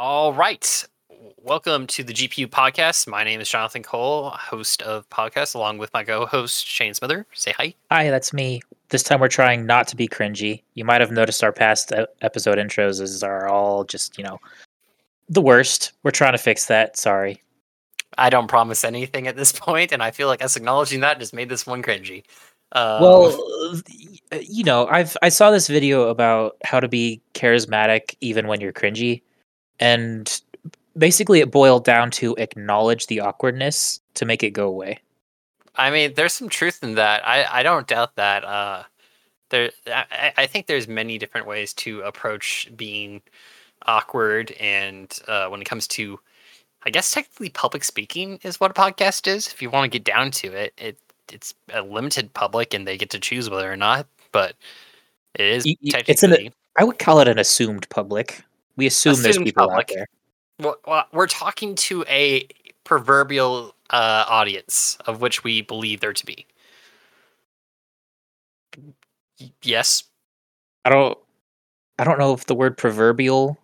All right. Welcome to the GPU podcast. My name is Jonathan Cole, host of podcast, along with my co-host Shane Smither. Say hi. Hi, that's me. This time we're trying not to be cringy. You might have noticed our past episode intros is are all just, you know, the worst. We're trying to fix that. Sorry. I don't promise anything at this point, and I feel like us acknowledging that just made this one cringy. Um, Well, you know, I've I saw this video about how to be charismatic even when you're cringy, and basically it boiled down to acknowledge the awkwardness to make it go away. I mean, there's some truth in that. I, I don't doubt that. Uh, there, I, I think there's many different ways to approach being awkward, and uh, when it comes to, I guess technically public speaking is what a podcast is. If you want to get down to it, it it's a limited public, and they get to choose whether or not. But it is technically. it's an- I would call it an assumed public. We assume there's people public. out there. well, well, we're talking to a proverbial uh, audience of which we believe there to be. Yes. I don't I don't know if the word proverbial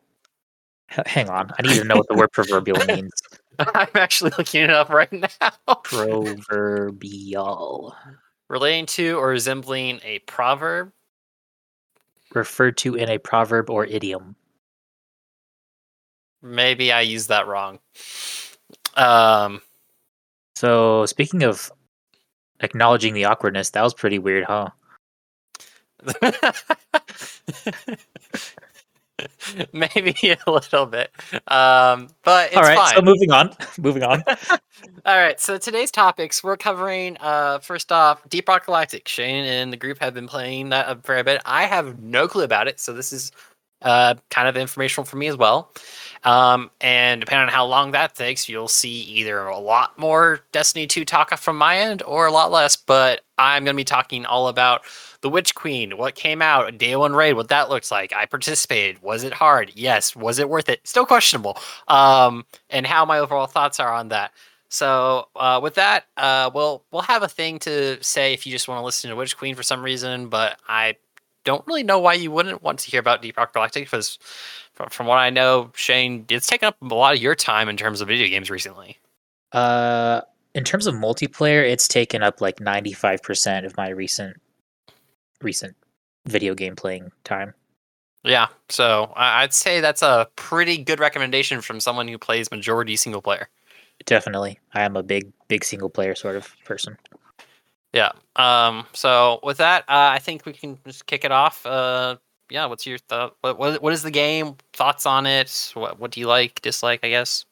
hang on. I need to know what the word proverbial means. I'm actually looking it up right now. Proverbial. Relating to or resembling a proverb. Referred to in a proverb or idiom. Maybe I used that wrong. Um, So speaking of acknowledging the awkwardness, that was pretty weird, huh? maybe a little bit. Um, but it's All right, fine. so moving on. moving on. All right, so today's topics we're covering. Uh, first off, Deep Rock Galactic. Shane and the group have been playing that a fair bit. I have no clue about it, so this is uh, kind of informational for me as well. Um, and depending on how long that takes, you'll see either a lot more Destiny 2 talk from my end or a lot less. But I'm going to be talking all about the Witch Queen, what came out, day one raid, what that looks like. I participated. Was it hard? Yes. Was it worth it? Still questionable. Um, and how my overall thoughts are on that. So uh, with that, uh, we'll we'll have a thing to say if you just want to listen to Witch Queen for some reason, but I don't really know why you wouldn't want to hear about Deep Rock Galactic because from, from what I know, Shane, it's taken up a lot of your time in terms of video games recently. Uh in terms of multiplayer, it's taken up like 95% of my recent recent video game playing time. Yeah, so I'd say that's a pretty good recommendation from someone who plays majority single player. Definitely. I am a big big single player sort of person. Yeah. Um. So with that, uh, I think we can just kick it off. Uh. Yeah. What's your thought? What, what What is the game? Thoughts on it? What What do you like? Dislike? I guess.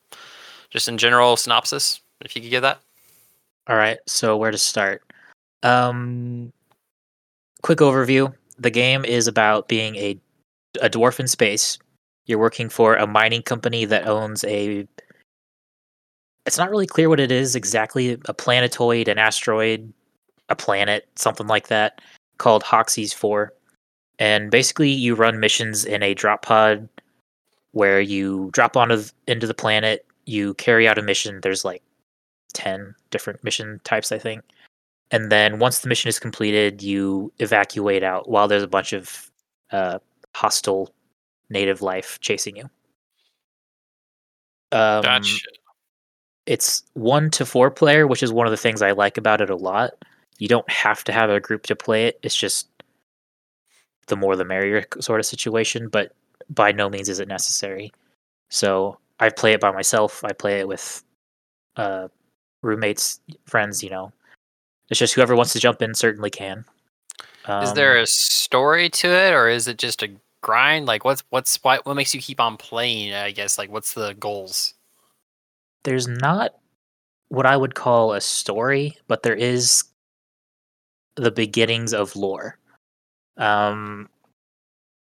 Just in general synopsis, if you could give that. All right, so where to start? Um, quick overview: the game is about being a a dwarf in space. You're working for a mining company that owns a. It's not really clear what it is exactly. A planetoid, an asteroid, a planet, something like that, called Hoxxes Four, and basically you run missions in a drop pod, where you drop onto into the planet. You carry out a mission. There's like 10 different mission types, I think. And then once the mission is completed, you evacuate out while there's a bunch of uh, hostile native life chasing you. Um, Gotcha. It's one to four player, which is one of the things I like about it a lot. You don't have to have a group to play it. It's just the more the merrier sort of situation, but by no means is it necessary. So I play it by myself. I play it with uh, roommates, friends. You know, it's just whoever wants to jump in certainly can. is Um, there a story to it, or is it just a grind? Like, what's what's what what makes you keep on playing? I guess. Like, what's the goals? there's not what I would call a story, but there is the beginnings of lore. Um,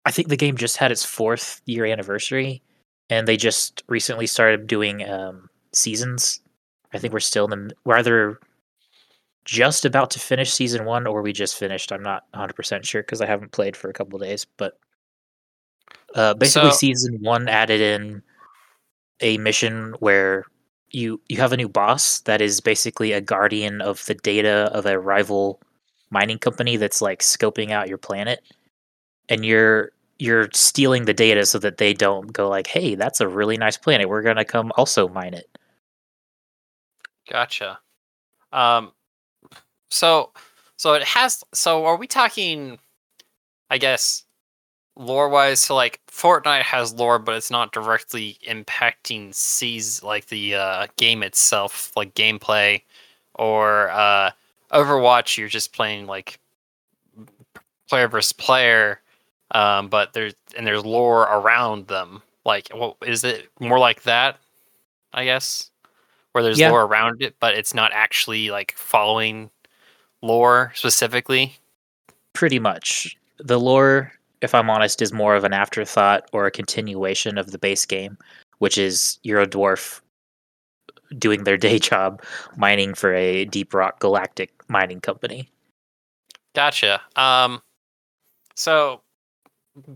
I think the game just had its fourth year anniversary, and they just recently started doing um, seasons. I think we're still in the we're either just about to finish season one or we just finished. I'm not 100 percent sure because I haven't played for a couple of days. But uh, basically, So- season one added in a mission where you you have a new boss that is basically a guardian of the data of a rival mining company that's like scoping out your planet and you're you're stealing the data so that they don't go like, "Hey, that's a really nice planet. We're gonna come also mine it." Gotcha. Um, so, so it has. So, are we talking? I guess lore wise, so like Fortnite has lore, but it's not directly impacting seas like the uh, game itself, like gameplay, or uh, Overwatch. You're just playing like player versus player, um, but there's and there's lore around them. Like, well, is it more like that? I guess where there's Yeah. lore around it, but it's not actually like following lore specifically. Pretty much. The lore, if I'm honest, is more of an afterthought or a continuation of the base game, which is you're a dwarf doing their day job mining for a deep rock galactic mining company. Gotcha. Um, so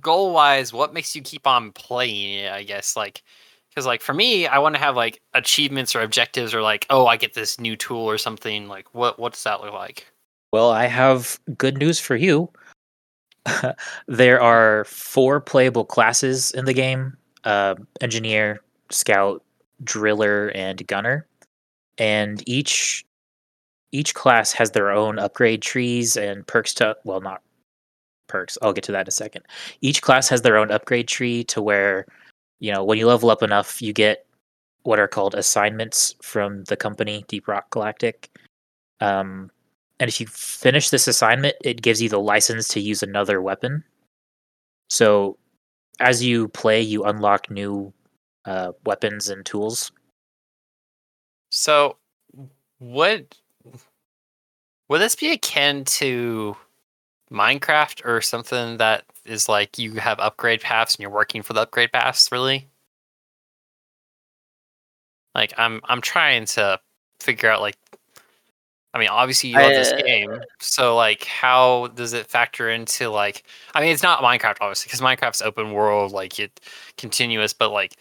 goal wise, what makes you keep on playing it? I guess like because like for me, I want to have like achievements or objectives or like oh, I get this new tool or something. Like what what does that look like? Well, I have good news for you. there are four playable classes in the game uh, engineer, scout, driller, and gunner. And each each class has their own upgrade trees and perks to well not perks i'll get to that in a second. Each class has their own upgrade tree to where you know when you level up enough you get what are called assignments from the company deep rock galactic. Um, and if you finish this assignment it gives you the license to use another weapon. So as you play you unlock new uh, weapons and tools So would would this be akin to Minecraft or something that is like you have upgrade paths and you're working for the upgrade paths? Really? Like I'm I'm trying to figure out like I mean obviously you love this uh, game so like how does it factor into like I mean it's not Minecraft obviously because Minecraft's open world like it continuous but like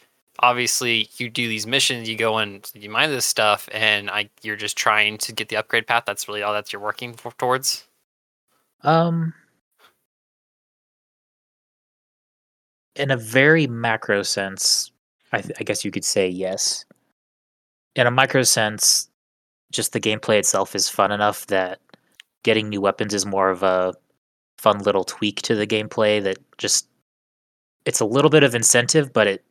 obviously you do these missions you go and you mine this stuff and I you're just trying to get the upgrade path that's really all that you're working for, towards Um, in a very macro sense, I, th- I guess you could say yes. In a micro sense, just the gameplay itself is fun enough that getting new weapons is more of a fun little tweak to the gameplay that just it's a little bit of incentive, but it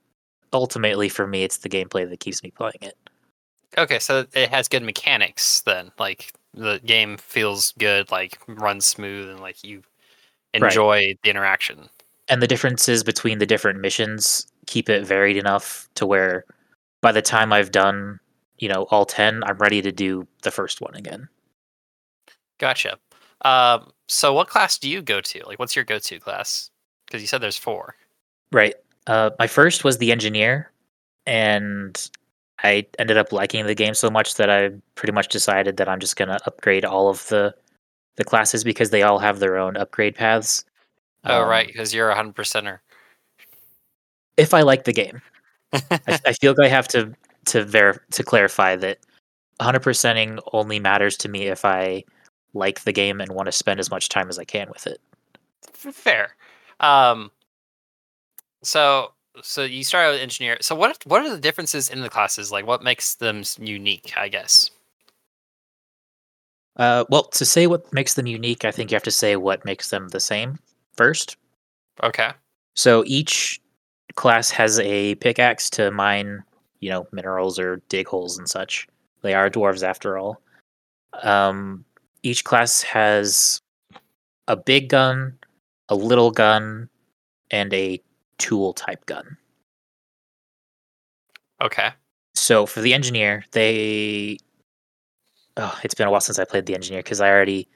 ultimately for me it's the gameplay that keeps me playing it. okay so it has good mechanics then like the game feels good like runs smooth and like you Right. enjoy the interaction and the differences between the different missions keep it varied enough to where by the time I've done, you know, all 10, I'm ready to do the first one again. Gotcha. Um, so what class do you go to? Like, what's your go-to class? Because you said there's four. Right. Uh, my first was the engineer, and I ended up liking the game so much that I pretty much decided that I'm just going to upgrade all of the the classes because they all have their own upgrade paths. Oh, Um, right, because you're a hundred percenter. If I like the game, I, I feel like I have to to ver- to clarify that 100%ing only matters to me if I like the game and want to spend as much time as I can with it. Fair. Um, so so you started with engineer. So what what are the differences in the classes? Like, what makes them unique? I guess. Uh, well, to say what makes them unique, I think you have to say what makes them the same first. Okay. So each class has a pickaxe to mine, you know, minerals or dig holes and such. They are dwarves after all. Um, each class has a big gun, a little gun, and a tool type gun. Okay. So for the engineer, they oh, it's been a while since I played the engineer because I already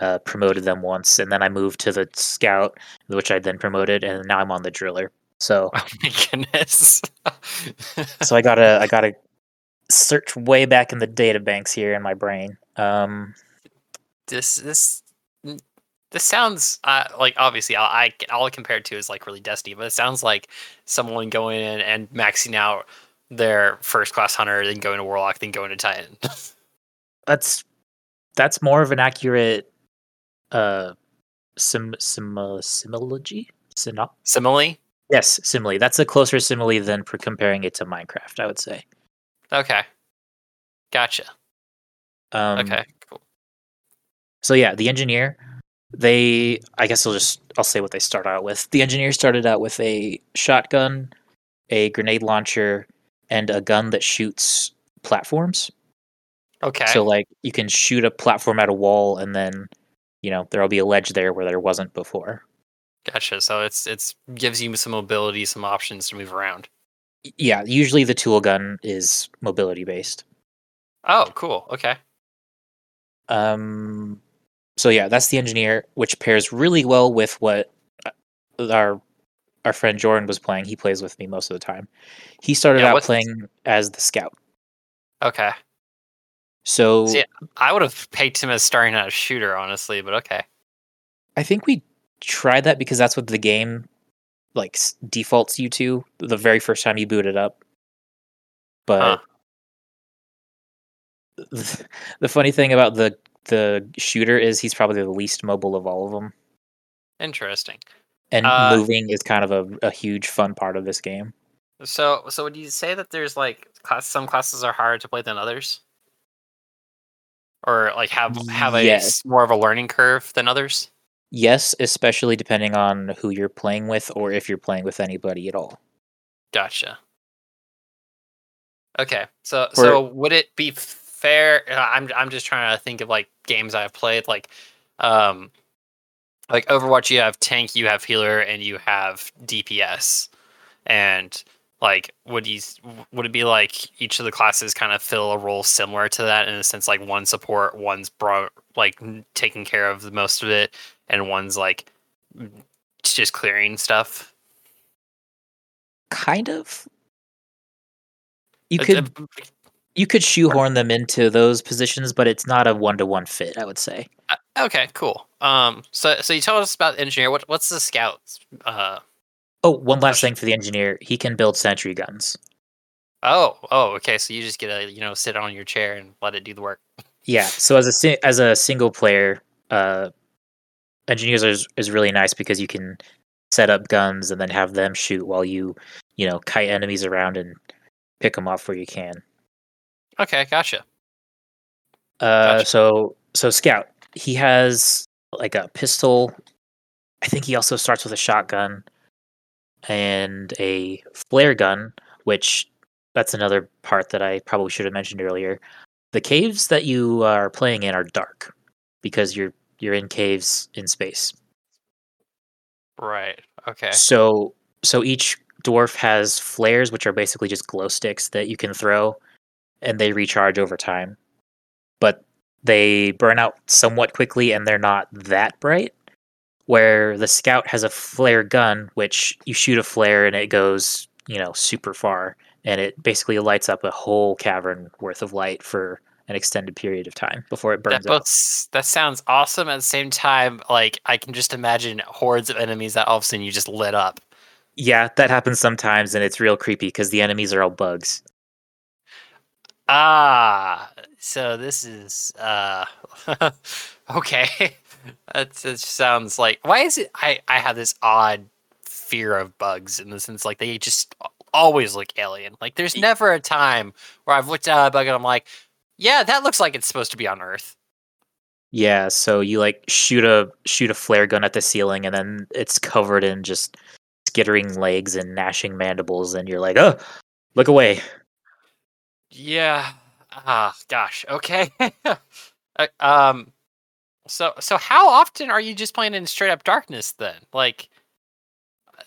uh, promoted them once, and then I moved to the scout, which I then promoted, and now I'm on the driller. So Oh my goodness. so I gotta I gotta search way back in the data banks here in my brain. Um, this this this sounds uh, like obviously I, I all I compare it to is like really Destiny, but it sounds like someone going in and maxing out their first class hunter, then going to warlock, then going to titan. that's that's more of an accurate uh sim sim uh, simology Sino- Simile. yes, simile. That's a closer simile than for comparing it to Minecraft, I would say. Okay. Gotcha. Um, Okay. Cool. So yeah, the engineer, they I guess I'll just I'll say what they start out with. The engineer started out with a shotgun, a grenade launcher, and a gun that shoots platforms. Okay. So like you can shoot a platform at a wall and then, you know, there'll be a ledge there where there wasn't before. gotcha. So it's it's gives you some mobility, some options to move around. Yeah, usually the tool gun is mobility based. Oh, cool. Okay. Um, so yeah, that's the engineer, which pairs really well with what uh, our our friend Jordan was playing. He plays with me most of the time. He started Yeah, out playing as the scout. Okay. So See, I would have pegged him as starting out a shooter, honestly, but okay. I think we tried that because that's what the game like defaults you to the very first time you boot it up. But the, the funny thing about the the shooter is he's probably the least mobile of all of them, Interesting. and Uh, moving is kind of a, a huge fun part of this game. So, so would you say that there's like class, some classes are harder to play than others, or like have have a Yes. more of a learning curve than others? Yes, especially depending on who you're playing with or if you're playing with anybody at all. Gotcha. Okay, so so would it be fair? I'm I'm just trying to think of like games I've played, like um, like Overwatch. You have tank, you have healer, and you have DPS, and like would you would it be like each of the classes kind of fill a role similar to that in a sense, like one support, one's brought like taking care of the most of it, and one's like just clearing stuff. Kind of. You could you could shoehorn them into those positions, but it's not a one to one fit. I would say. Okay, cool. Um, so so you tell us about the engineer. What what's the scouts? Uh, Oh, one last thing for the engineer. He can build sentry guns. oh oh, okay. So you just get to you know sit on your chair and let it do the work. Yeah. So as a as a single player, uh, engineers is is really nice because you can set up guns and then have them shoot while you, you know, kite enemies around and pick them off where you can. Okay, gotcha. Uh, Gotcha. so so scout, he has like a pistol. I think he also starts with a shotgun and a flare gun, which that's another part that I probably should have mentioned earlier. The caves that you are playing in are dark because you're you're in caves in space. Right. Okay. So so each dwarf has flares, which are basically just glow sticks that you can throw, and they recharge over time. But they burn out somewhat quickly, and they're not that bright. Where the scout has a flare gun, which you shoot a flare and it goes, you know, super far, and it basically lights up a whole cavern worth of light for an extended period of time before it burns That out. both s- that sounds awesome. At the same time, like I can just imagine hordes of enemies that all of a sudden you just lit up. Yeah, that happens sometimes, and it's real creepy because the enemies are all bugs. Ah, so this is uh okay. That just sounds like why is it I I have this odd fear of bugs in the sense like they just always look alien. Like there's never a time where I've looked at a bug and I'm like, yeah, that looks like it's supposed to be on Earth. Yeah, so you like shoot a shoot a flare gun at the ceiling, and then it's covered in just skittering legs and gnashing mandibles, and you're like, oh, look away. Yeah. Ah, gosh. Okay. Um. So so how often are you just playing in straight up darkness then? Like.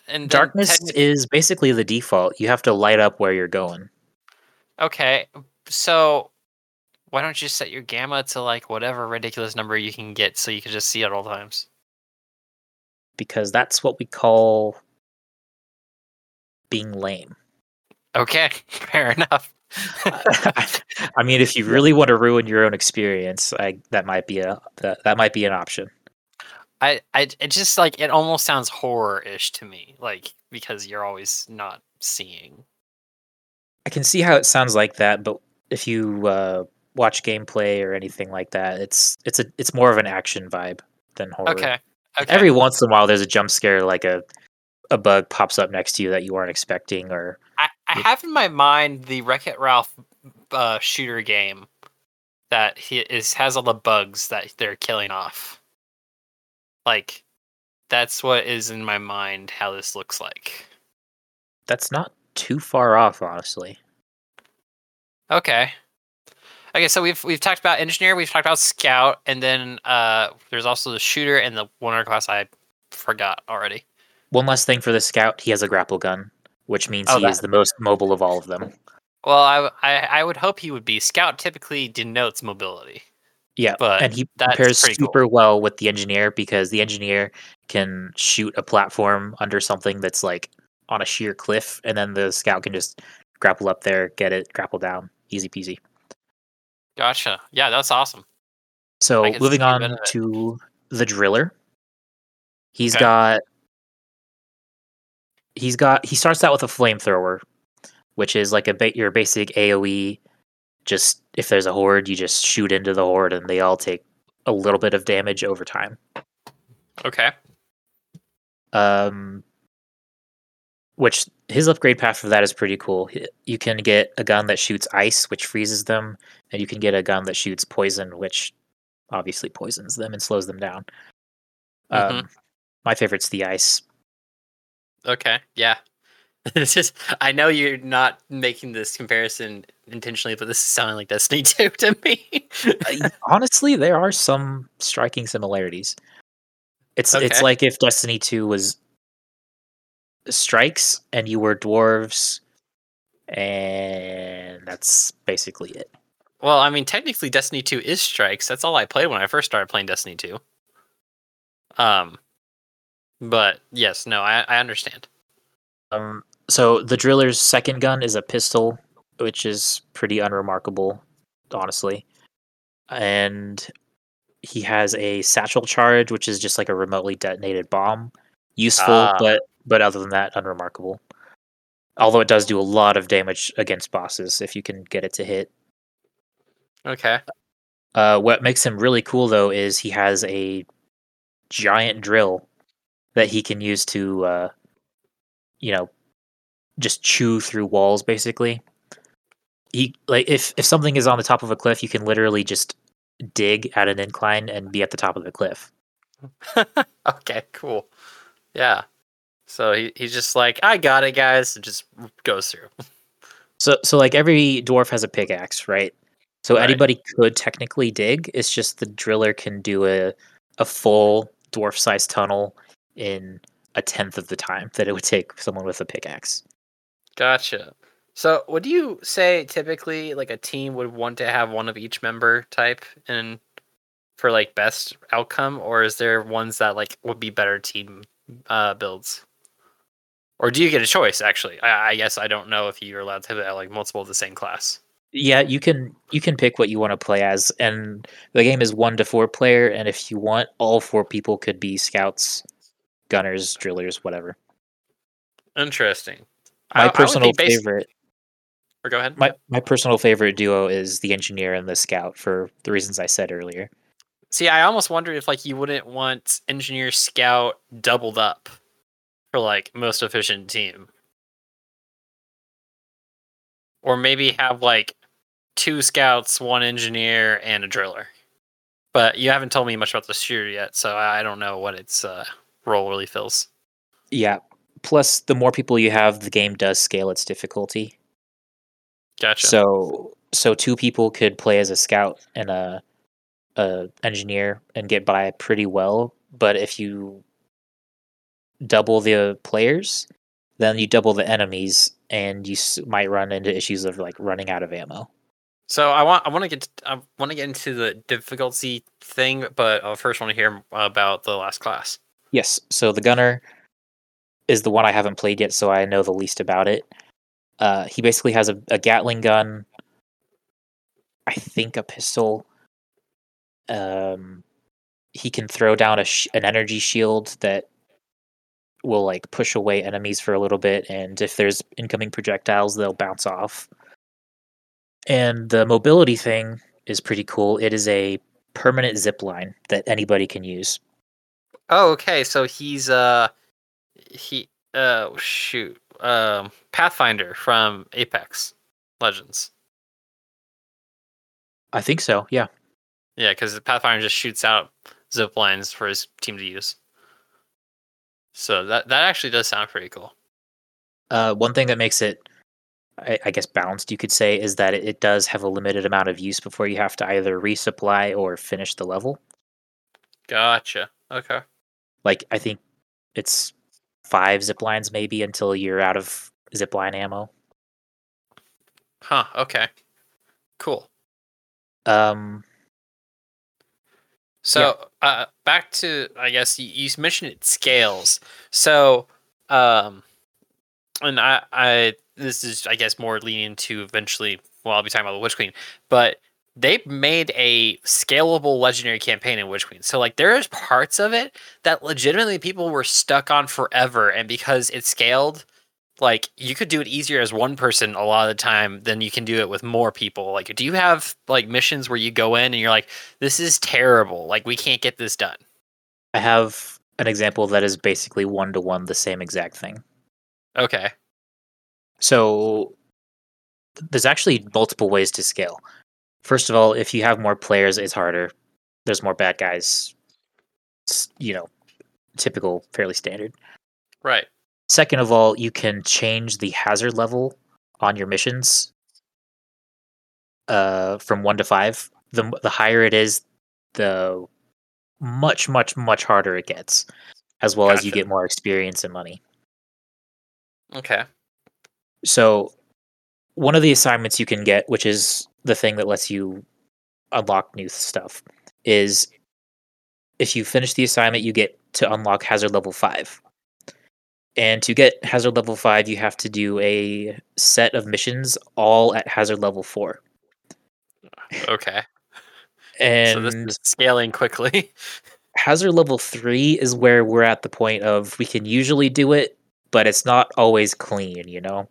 And Darkness techni- is basically the default. You have to light up where you're going. Okay, so why don't you set your gamma to like whatever ridiculous number you can get so you can just see at all times? because that's what we call being lame. Okay, fair enough. I mean, if you really want to ruin your own experience, I, that might be a that, that might be an option. I, I, it just like it almost sounds horror-ish to me, like because you're always not seeing. I can see how it sounds like that, but if you uh, watch gameplay or anything like that, it's it's a it's more of an action vibe than horror. Okay, okay. Every once in a while, there's a jump scare like a a bug pops up next to you that you weren't expecting, or I have in my mind the Wreck It Ralph uh, shooter game that he is has all the bugs that they're killing off. Like that's what is in my mind how this looks like. that's not too far off, honestly. Okay. Okay, so we've we've talked about engineer, we've talked about scout, and then uh there's also the shooter and the one other class I forgot already. One last thing for the scout: he has a grapple gun, which means Oh, he that- is the most mobile of all of them. Well, I, I I would hope he would be. Scout typically denotes mobility. Yeah, But and he that's compares pretty cool. super well with the engineer because the engineer can shoot a platform under something that's like on a sheer cliff, and then the scout can just grapple up there, get it, grapple down, easy peasy. Gotcha. Yeah, that's awesome. So moving on bit of it. to the driller, he's Okay. got he's got he starts out with a flamethrower, which is like a ba- your basic AOE. Just if there's a horde, you just shoot into the horde, and they all take a little bit of damage over time. Okay. Um, which his upgrade path for that is pretty cool. You can get a gun that shoots ice, which freezes them, and you can get a gun that shoots poison, which obviously poisons them and slows them down. Mhm. Um, my favorite's the ice. Okay. Yeah. It's just I know you're not making this comparison intentionally, but this is sounding like Destiny 2 to me. Uh, Honestly, there are some striking similarities. It's it's like if Destiny Two was strikes and you were dwarves, and that's basically it. well, I mean, technically, Destiny 2 is strikes. That's all I played when I first started playing Destiny 2. Um, but yes, no, I, I understand. Um, so the driller's second gun is a pistol, which is pretty unremarkable, honestly. And he has a satchel charge, which is just like a remotely detonated bomb. Useful, Ah. but but other than that, unremarkable. Although it does do a lot of damage against bosses if you can get it to hit. Okay. Uh, what makes him really cool though is he has a giant drill that he can use to, uh, you know, just chew through walls. Basically, he like if if something is on the top of a cliff, you can literally just dig at an incline and be at the top of the cliff. okay, cool. Yeah. So he, he's just like, I got it, guys. and just goes through. So so like every dwarf has a pickaxe, right? So Right. anybody could technically dig. It's just the driller can do a a full dwarf sized tunnel in a tenth of the time that it would take someone with a pickaxe. Gotcha. So would you say typically like a team would want to have one of each member type and for like best outcome, or is there ones that like would be better team uh builds? Or do you get a choice actually? I, I guess I don't know if you're allowed to have like multiple of the same class. Yeah, you can you can pick what you want to play as, and the game is one to four player. And if you want, all four people could be scouts, gunners, drillers, whatever. Interesting. My I- I personal think basi- favorite, Or go ahead. my my personal favorite duo is the engineer and the scout for the reasons I said earlier. See, I almost wondered if like you wouldn't want engineer scout doubled up for like most efficient team. Or maybe have like two scouts, one engineer, and a driller. But you haven't told me much about the shooter yet, so I I don't know what its uh, role really fills. Yeah. Plus, the more people you have, the game does scale its difficulty. Gotcha. So, so two people could play as a scout and a, a engineer and get by pretty well. But if you double the players, then you double the enemies, and you s- might run into issues of like running out of ammo. So I want I want to get I want to get into the difficulty thing, but I first want to hear about the last class. Yes. So the gunner is the one I haven't played yet, so I know the least about it. Uh, he basically has a, a Gatling gun, I think a pistol. Um, he can throw down a sh- an energy shield that will like push away enemies for a little bit, and if there's incoming projectiles, they'll bounce off. And the mobility thing is pretty cool. It is a permanent zip line that anybody can use. Oh, okay. So he's uh he uh shoot um Pathfinder from Apex Legends. I think so. Yeah. Yeah, because Pathfinder just shoots out zip lines for his team to use. So that that actually does sound pretty cool. Uh, one thing that makes it, I, I guess, balanced, you could say, is that it, it does have a limited amount of use before you have to either resupply or finish the level. Gotcha. Okay. Like I think it's five zip lines maybe until you're out of zip line ammo. Huh. Okay. Cool. Um, So uh, back to I guess you, you mentioned it scales. So um, and I I this is I guess more leaning to eventually. Well, I'll be talking about the Witch Queen, but they made a scalable legendary campaign in Witch Queen. So like there's parts of it that legitimately people were stuck on forever, and because it scaled, like you could do it easier as one person a lot of the time than you can do it with more people. Like, do you have like missions where you go in and you're like, this is terrible, like we can't get this done? I have an example that is basically one to one the same exact thing. Okay. So there's actually multiple ways to scale. First of all, if you have more players, it's harder. There's more bad guys. It's, you know, typical, fairly standard. Right. Second of all, you can change the hazard level on your missions uh, from one to five. The the higher it is, the much much much harder it gets, as well as you get more experience and money. Okay. So, one of the assignments you can get, which is the thing that lets you unlock new stuff, is if you finish the assignment, you get to unlock hazard level five. And to get hazard level five, you have to do a set of missions all at hazard level four. Okay. And so this is scaling quickly. hazard level three is where we're at the point of we can usually do it, but it's not always clean, you know?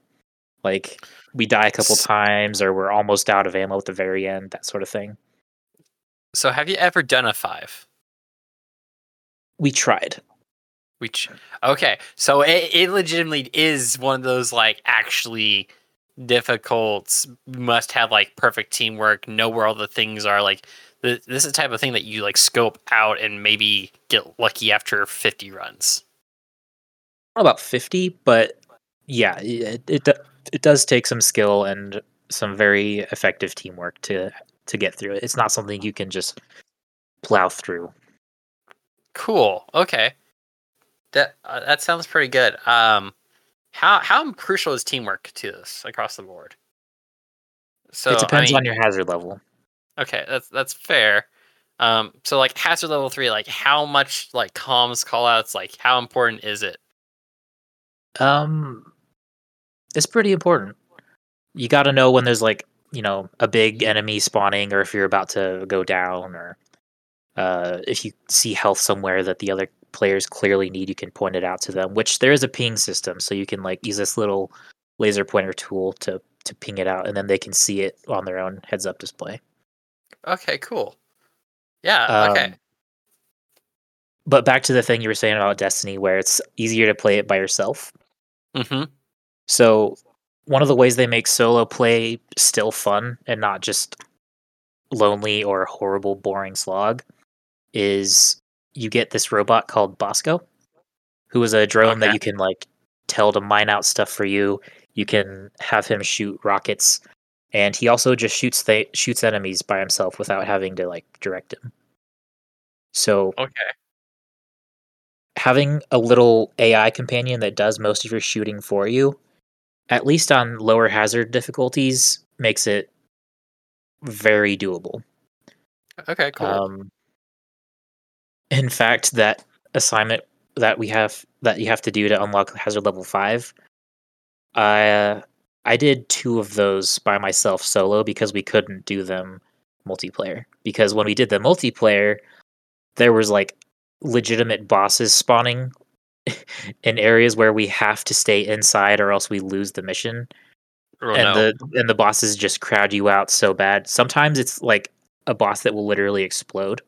Like we die a couple times or we're almost out of ammo at the very end, that sort of thing. so have you ever done a five? We tried. Which okay, so it, it legitimately is one of those like actually difficult, must have like perfect teamwork, know where all the things are. Like th- this is the type of thing that you like scope out and maybe get lucky after fifty runs. About 50, but yeah, it, it it does take some skill and some very effective teamwork to to get through it. It's not something you can just plow through. Cool. Okay. That uh, that sounds pretty good. Um, how how crucial is teamwork to this across the board? So it depends I mean, on your hazard level. Okay, that's that's fair. Um, so like hazard level three, like how much like comms callouts, like how important is it? Um, it's pretty important. You got to know when there's like you know a big enemy spawning, or if you're about to go down, or uh, if you see health somewhere that the other players clearly need, you can point it out to them. Which there is a ping system, so you can like use this little laser pointer tool to to ping it out, and then they can see it on their own heads up display. Okay, cool. Yeah. okay. Um, But back to the thing you were saying about Destiny, where it's easier to play it by yourself. Mm-hmm. So one of the ways they make solo play still fun and not just lonely or horrible, boring slog is you get this robot called Bosco, who is a drone that you can like tell to mine out stuff for you. You can have him shoot rockets, and he also just shoots th- shoots enemies by himself without having to like direct him. So Okay. having a little AI companion that does most of your shooting for you, at least on lower hazard difficulties, makes it very doable. Okay. Cool. Um, in fact, that assignment that we have that you have to do to unlock hazard level five, I uh, I did two of those by myself solo because we couldn't do them multiplayer. Because when we did the multiplayer, there was like legitimate bosses spawning in areas where we have to stay inside or else we lose the mission Oh, and no. the and the bosses just crowd you out so bad. Sometimes it's like a boss that will literally explode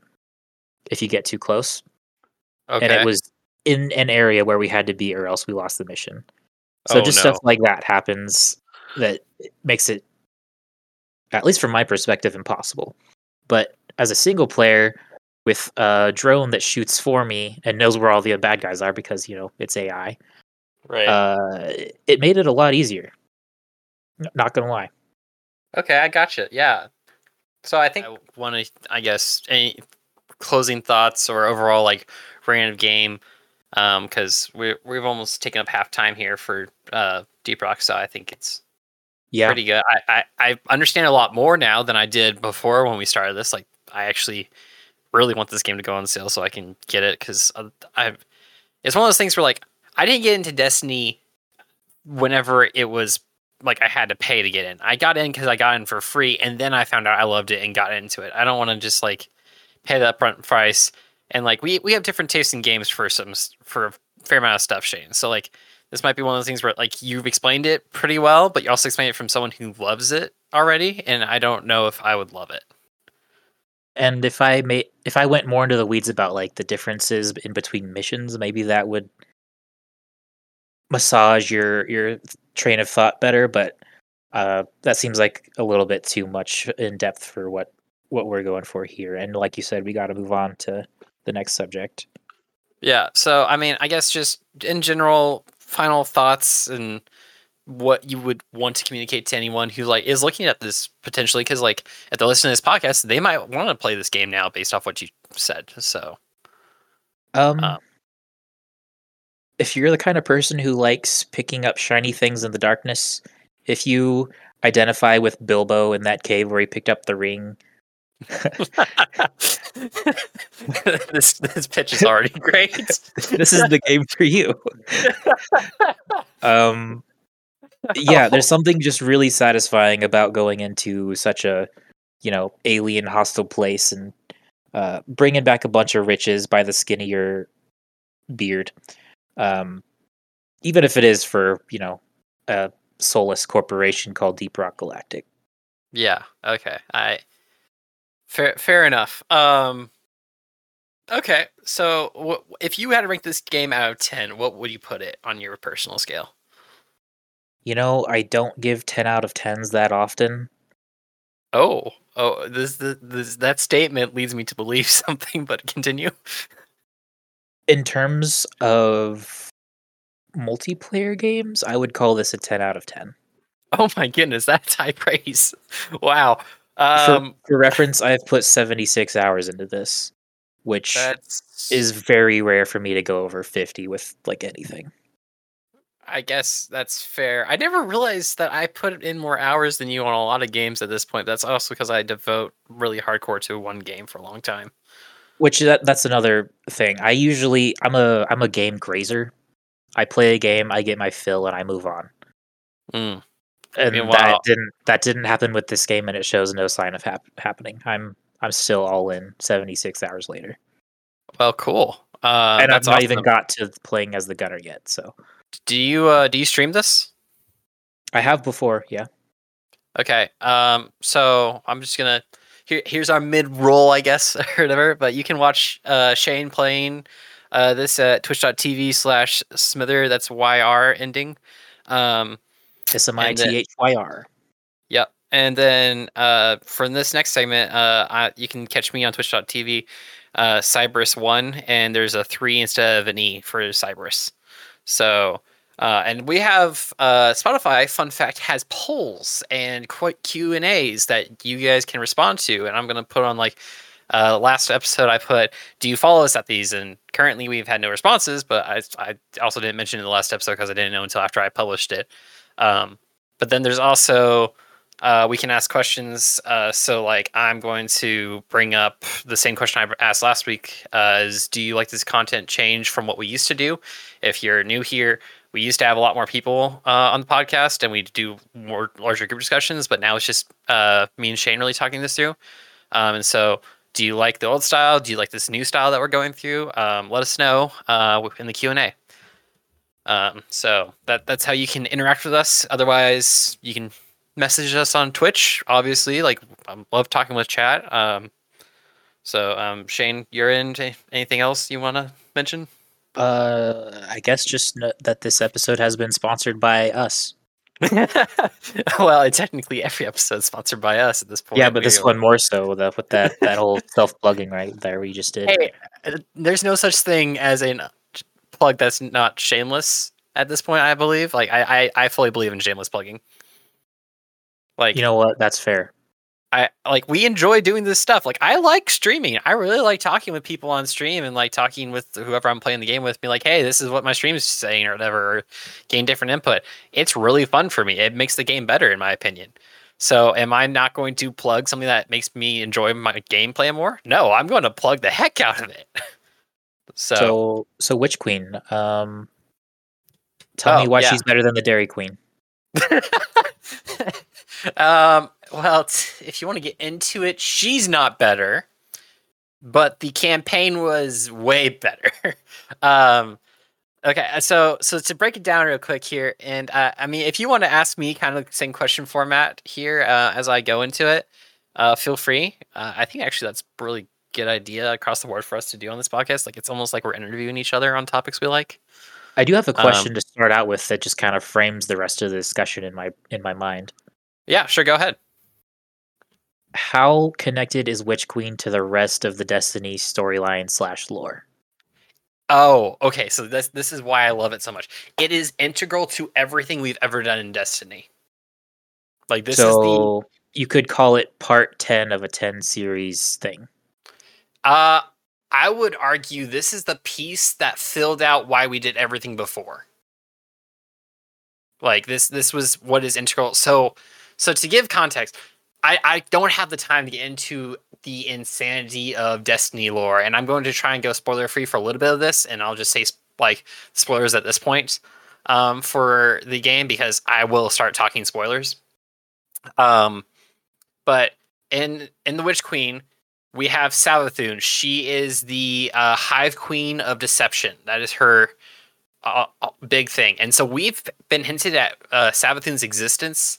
if you get too close. okay. And it was in an area where we had to be, or else we lost the mission. So Oh, just no. stuff like that happens that makes it, at least from my perspective, impossible. But as a single player with a drone that shoots for me and knows where all the bad guys are because you know it's AI, Right. uh, it made it a lot easier. N- Not gonna lie. Okay, I gotcha. Yeah. So I think I want to, I guess, any closing thoughts or overall like rating of game, because we we've almost taken up half time here for uh, Deep Rock, so I think it's Yeah, pretty good. I, I I understand a lot more now than I did before when we started this. Like I actually really want this game to go on sale so I can get it because I it's one of those things where like I didn't get into Destiny whenever it was like I had to pay to get in. I got in because I got in for free, and then I found out I loved it and got into it. I don't want to just like pay the upfront price and like we we have different tastes in games for some for a fair amount of stuff, Shane. So like this might be one of those things where like you've explained it pretty well, but you also explained it from someone who loves it already, and I don't know if I would love it. And if I made if I went more into the weeds about like the differences in between missions, maybe that would massage your your train of thought better. But uh, that seems like a little bit too much in depth for what what we're going for here. And like you said, we got to move on to the next subject. Yeah. So I mean, I guess just in general, final thoughts and what you would want to communicate to anyone who like is looking at this potentially because like if they're listening to this podcast, they might want to play this game now based off what you said. So Um, Um, if you're the kind of person who likes picking up shiny things in the darkness, if you identify with Bilbo in that cave where he picked up the ring, this this pitch is already great. this is the game for you. um, yeah, there's something just really satisfying about going into such a, you know, alien hostile place and uh, bringing back a bunch of riches by the skin of your beard. Um, even if it is for you know a soulless corporation called Deep Rock Galactic. Yeah. Okay. I fair fair enough. Um. Okay. So, if you had to rank this game out of ten, what would you put it on your personal scale? You know, I don't give ten out of tens that often. Oh, oh, this, this, this that statement leads me to believe something. But continue. In terms of multiplayer games, I would call this a ten out of ten. Oh my goodness, that's high praise. Wow. For, Um, for reference, I've put 76 hours into this, which that's is very rare for me to go over 50 with like anything. I guess that's fair. I never realized that I put in more hours than you on a lot of games at this point. That's also because I devote really hardcore to one game for a long time. Which that, that's another thing. I usually I'm a I'm a game grazer. I play a game, I get my fill, and I move on. Mm. And mean, that didn't that didn't happen with this game, and it shows no sign of hap- happening. I'm I'm still all in 76 hours later, Well, cool. Uh, and I've not even got to playing as the gunner yet. So Do you uh, do you stream this? I have before, yeah. Okay. Um. So I'm just gonna here. Here's our mid roll, I guess, or whatever. But you can watch uh, Shane playing uh, this at Twitch.tv slash Smithyr. That's YR ending. Um. S M I T H Y R. Yep. And then uh, for this next segment, uh, I, you can catch me on Twitch.tv, uh, Cyberus1, and there's a 3 instead of an E for Cyberus. So, uh, and we have uh, Spotify, fun fact, has polls and quite Q&As that you guys can respond to. And I'm to put on like, uh, last episode I put, do you follow us at these? And currently we've had no responses, but I, I also didn't mention in the last episode because I didn't know until after I published it. Um, but then there's also uh, we can ask questions. Uh, so, like, I'm going to bring up the same question I asked last week: uh, is Do you like this content change from what we used to do? If you're new here, we used to have a lot more people uh, on the podcast, and we do more larger group discussions. But now it's just uh, me and Shane really talking this through. Um, and so, do you like the old style? Do you like this new style that we're going through? Um, let us know uh, in the Q and A. Um, so that that's how you can interact with us. Otherwise, you can message us on Twitch. Obviously, like I love talking with chat. Um, so um, Shane, you're in. Anything else you want to mention? Uh, I guess just that this episode has been sponsored by us. well, technically every episode is sponsored by us at this point. Yeah, but this one more so the, with that that whole self plugging right there we just did. Hey, uh, there's no such thing as a plug that's not shameless at this point. I believe. Like I, I, I fully believe in shameless plugging. Like You know what? That's fair. I like we enjoy doing this stuff. Like I like streaming. I really like talking with people on stream and like talking with whoever I'm playing the game with. Be like, hey, this is what my stream is saying or whatever. Or gain different input. It's really fun for me. It makes the game better, in my opinion. So, am I not going to plug something that makes me enjoy my gameplay more? No, I'm going to plug the heck out of it. so, So so Witch Queen. Um, tell me Oh, why yeah. she's better than the Dairy Queen. um, well, t- if you want to get into it, she's not better, but the campaign was way better. um, okay, uh, so so to break it down real quick here, and uh, I mean, if you want to ask me kind of the same question format here uh, as I go into it, uh, feel free. Uh, I think actually that's a really good idea across the board for us to do on this podcast. Like it's almost like we're interviewing each other on topics we like. I do have a Um, question to start out with that just kind of frames the rest of the discussion in my in my mind. Yeah, sure, go ahead. How connected is Witch Queen to the rest of the Destiny storyline slash lore? Oh, okay. So this this is why I love it so much. It is integral to everything we've ever done in Destiny. Like this is the you could call it part ten of a ten series thing. uh I would argue this is the piece that filled out why we did everything before. Like this this was what is integral. So so to give context, I I don't have the time to get into the insanity of Destiny lore and I'm going to try and go spoiler free for a little bit of this and I'll just say like spoilers at this point um for the game because I will start talking spoilers. Um but in in the Witch Queen we have Savathun. She is the uh, Hive Queen of Deception. That is her uh, uh, big thing. And so we've been hinted at uh, Savathun's existence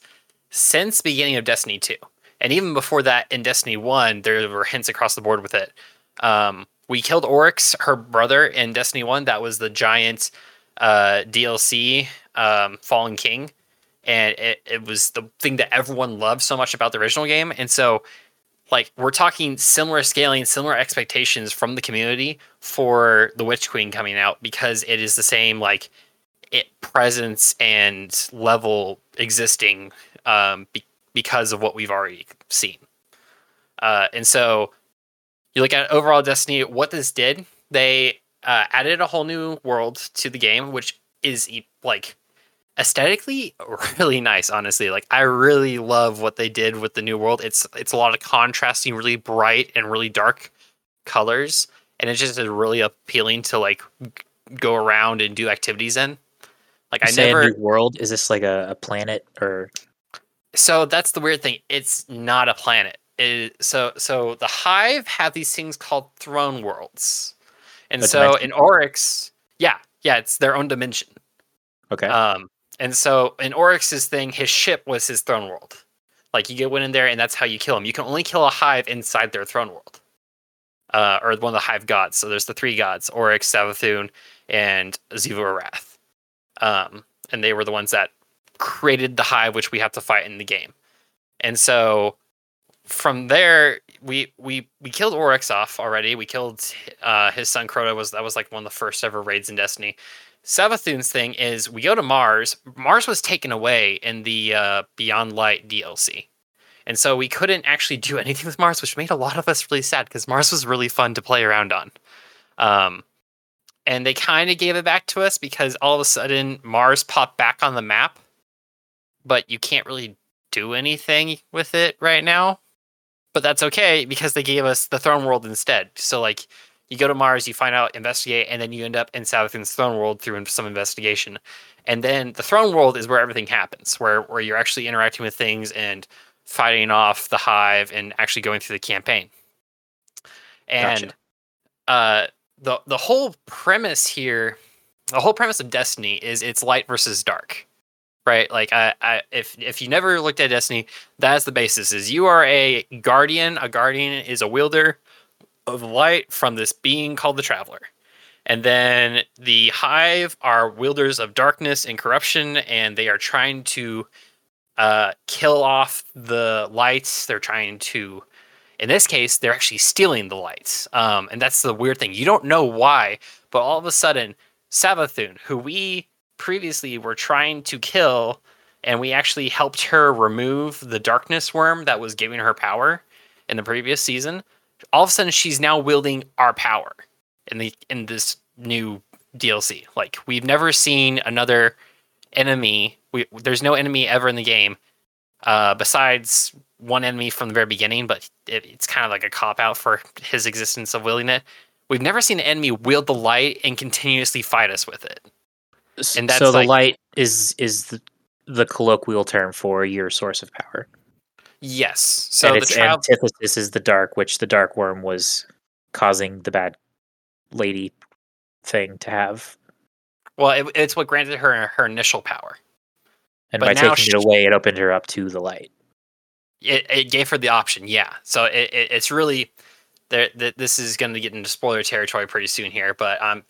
since beginning of Destiny 2. And even before that, in Destiny 1, there were hints across the board with it. Um, we killed Oryx, her brother, in Destiny 1. That was the giant uh, DLC, um, Fallen King. And it, it was the thing that everyone loved so much about the original game. And so like we're talking similar scaling, similar expectations from the community for the Witch Queen coming out because it is the same like it presence and level existing um, be- because of what we've already seen. Uh, and so you look at overall Destiny, what this did, they uh, added a whole new world to the game, which is like aesthetically really nice honestly like i really love what they did with the new world it's it's a lot of contrasting really bright and really dark colors and it's just really appealing to like go around and do activities in like You i never world. Is this like a, a planet or so that's the weird thing it's not a planet it, so so the hive have these things called throne worlds and A so dimension? in oryx yeah yeah it's their own dimension okay? Um, and so in Oryx's thing, his ship was his throne world. Like you get one in there, and that's how you kill him. You can only kill a hive inside their throne world, uh, or one of the hive gods. So there's the three gods: Oryx, Savathun, and Xivu Arath. Um, and they were the ones that created the hive, which we have to fight in the game. And so from there, we we we killed Oryx off already. We killed uh, his son Crota. Was that was like one of the first ever raids in Destiny. Savathun's thing is we go to Mars. Mars was taken away in the uh, Beyond Light DLC. And so we couldn't actually do anything with Mars, which made a lot of us really sad because Mars was really fun to play around on. Um, and they kind of gave it back to us because all of a sudden Mars popped back on the map, but you can't really do anything with it right now. But that's okay because they gave us the Throne World instead. So, like, you go to Mars, you find out, investigate, and then you end up in Savathun's throne world through some investigation. And then the throne world is where everything happens, where where you're actually interacting with things and fighting off the hive and actually going through the campaign. And Gotcha. uh, the the whole premise here, the whole premise of Destiny is it's light versus dark, right? Like, I, I if if you never looked at Destiny, that's the basis. Is you are a guardian. A guardian is a wielder of light from this being called the Traveler. And then the Hive are wielders of darkness and corruption, and they are trying to uh, kill off the lights. They're trying to, in this case, they're actually stealing the lights. Um, and that's the weird thing. You don't know why, but all of a sudden, Savathun, who we previously we were trying to kill, and we actually helped her remove the darkness worm that was giving her power in the previous season. All of a sudden, she's now wielding our power in the in this new DLC. Like we've never seen another enemy. We, there's no enemy ever in the game uh, besides one enemy from the very beginning, but it, it's kind of like a cop out for his existence of wielding it. We've never seen an enemy wield the light and continuously fight us with it. And so the like, light is is the, the, colloquial term for your source of power. Yes. So and the tra- antithesis is the dark, which the dark worm was causing the bad lady thing to have. Well, it, it's what granted her her initial power. And but by taking she, it away, it opened her up to the light. It, it gave her the option, yeah. So it, it it's really there. This is going to get into spoiler territory pretty soon here, but um,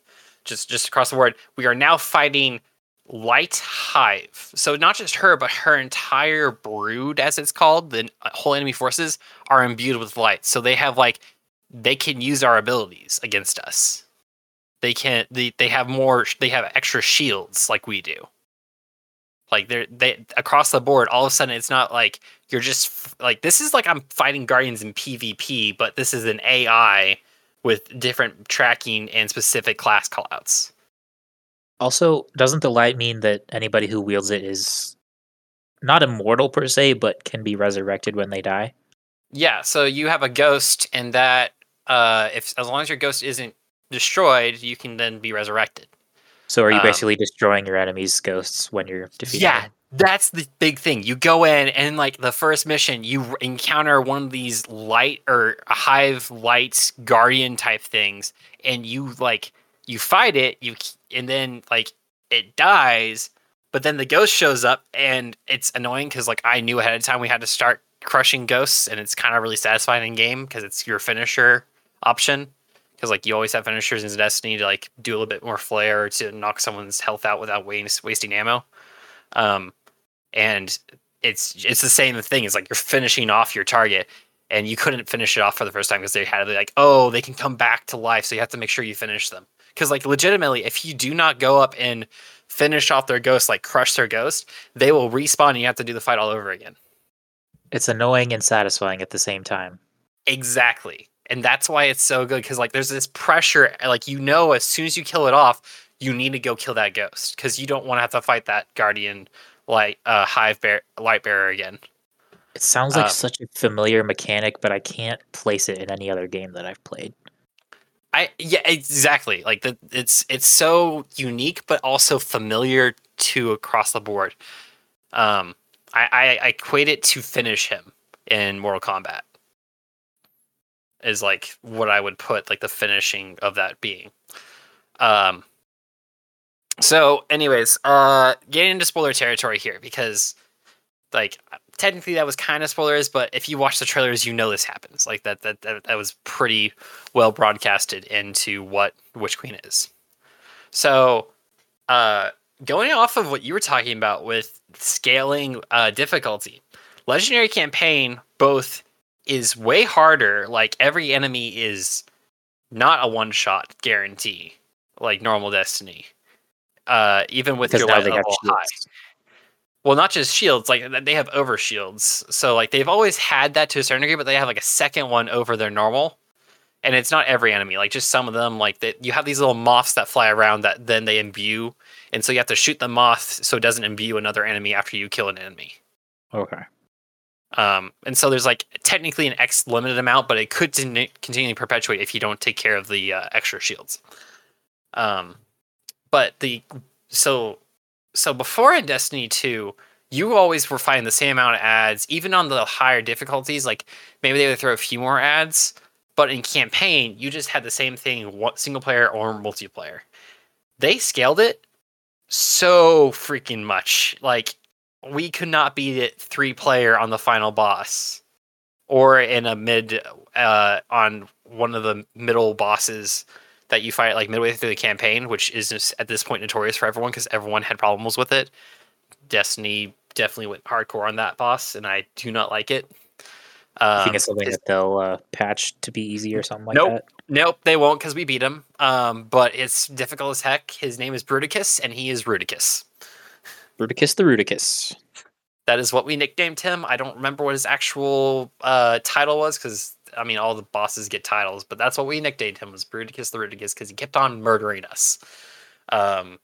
just just across the board, we are now fighting Light Hive. So not just her, but her entire brood, as it's called, the whole enemy forces are imbued with light. So they have like they can use our abilities against us. They can they they have more they have extra shields like we do. Like they're they across the board, all of a sudden it's not like you're just like this is like I'm fighting guardians in PvP, but this is an AI with different tracking and specific class callouts. Also, doesn't the light mean that anybody who wields it is not immortal per se, but can be resurrected when they die? Yeah, so you have a ghost, and that uh, if as long as your ghost isn't destroyed, you can then be resurrected. So are you um, basically destroying your enemy's ghosts when you're defeating? Yeah, them? That's the big thing. You go in and like the first mission, you encounter one of these light or hive lights guardian type things, and you like you fight it. You and then like it dies, but then the ghost shows up, and it's annoying because like I knew ahead of time we had to start crushing ghosts, and it's kind of really satisfying in game because it's your finisher option because like you always have finishers in Destiny to like do a little bit more flair to knock someone's health out without waste, wasting ammo. Um, and it's it's the same thing. It's like you're finishing off your target, and you couldn't finish it off for the first time because they had like, oh, they can come back to life, so you have to make sure you finish them. Because like legitimately, if you do not go up and finish off their ghost, like crush their ghost, they will respawn, and you have to do the fight all over again. It's annoying and satisfying at the same time. Exactly and that's why it's so good because like there's this pressure like you know as soon as you kill it off you need to go kill that ghost because you don't want to have to fight that guardian light uh hive bear light bearer again. It sounds like um, such a familiar mechanic but i can't place it in any other game that i've played. I yeah exactly. Like the, it's it's so unique but also familiar to across the board. Um i i, I equate it to finish him in mortal kombat is like what I would put like the finishing of that being. Um so anyways, uh getting into spoiler territory here because like technically that was kind of spoilers, but if you watch the trailers you know this happens. Like that that that, that was pretty well broadcasted into what Witch Queen is. So uh going off of what you were talking about with scaling uh difficulty, legendary campaign both is way harder. Like every enemy is not a one shot guarantee, like normal Destiny. Uh, even with your level high. Well, not just shields, like they have over shields. So like they've always had that to a certain degree, but they have like a second one over their normal. And it's not every enemy, like just some of them. Like that, you have these little moths that fly around that then they imbue, and so you have to shoot the moth so it doesn't imbue another enemy after you kill an enemy. Okay. Um, and so there's like technically an X limited amount, but it could continue to perpetuate if you don't take care of the uh, extra shields. Um, but the so so before in Destiny 2, you always were finding the same amount of ads, even on the higher difficulties. Like maybe they would throw a few more ads, but in campaign, you just had the same thing, single player or multiplayer. They scaled it so freaking much. Like we could not beat it three player on the final boss or in a mid uh, on one of the middle bosses that you fight like midway through the campaign, which is at this point notorious for everyone because everyone had problems with it. Destiny definitely went hardcore on that boss, and I do not like it. I think Um, it's something that they'll uh, patch to be easy or something like Nope. that. Nope, they won't because we beat him. Um, but it's difficult as heck. His name is Bruticus, and he is Bruticus. Bruticus the Rudicus. That is what we nicknamed him. I don't remember what his actual uh, title was because I mean all the bosses get titles, but that's what we nicknamed him was Bruticus the Rudicus because he kept on murdering us. Um,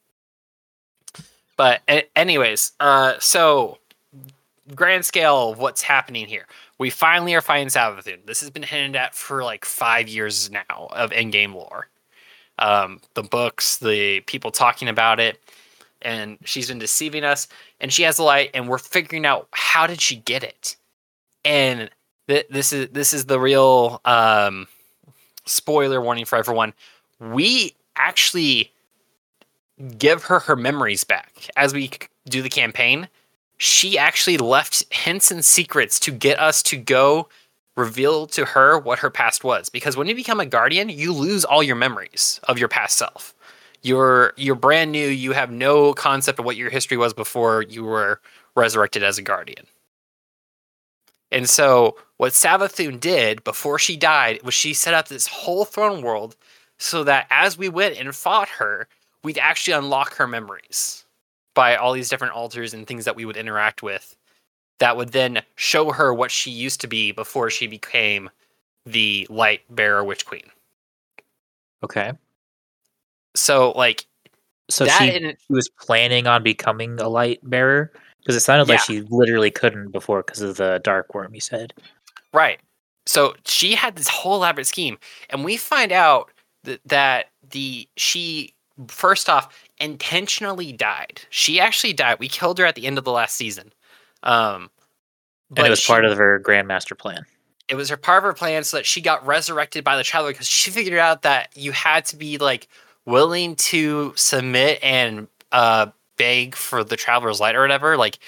but a- anyways, uh, so grand scale of what's happening here. We finally are fighting Savathun. This has been hinted at for like five years now of in-game lore. Um, the books, the people talking about it, and she's been deceiving us. And she has a light, and we're figuring out how did she get it. And th- this is this is the real um, spoiler warning for everyone. We actually give her her memories back as we do the campaign. She actually left hints and secrets to get us to go reveal to her what her past was. Because when you become a guardian you lose all your memories of your past self. You're you're brand new. You have no concept of what your history was before you were resurrected as a guardian. And so what Savathun did before she died was she set up this whole throne world so that as we went and fought her we'd actually unlock her memories by all these different altars and things that we would interact with that would then show her what she used to be before she became the light bearer witch queen. Okay. So like So that she, it- she was planning on becoming a light bearer because it sounded like she literally couldn't before because of the dark worm. You said. Right. So she had this whole elaborate scheme and we find out that, that the she first off intentionally died. She actually died. We killed her at the end of the last season. Um And it was she- part of her grandmaster plan. it was her part of her plan so that she got resurrected by the traveler because she figured out that you had to be like willing to submit and uh beg for the traveler's light or whatever like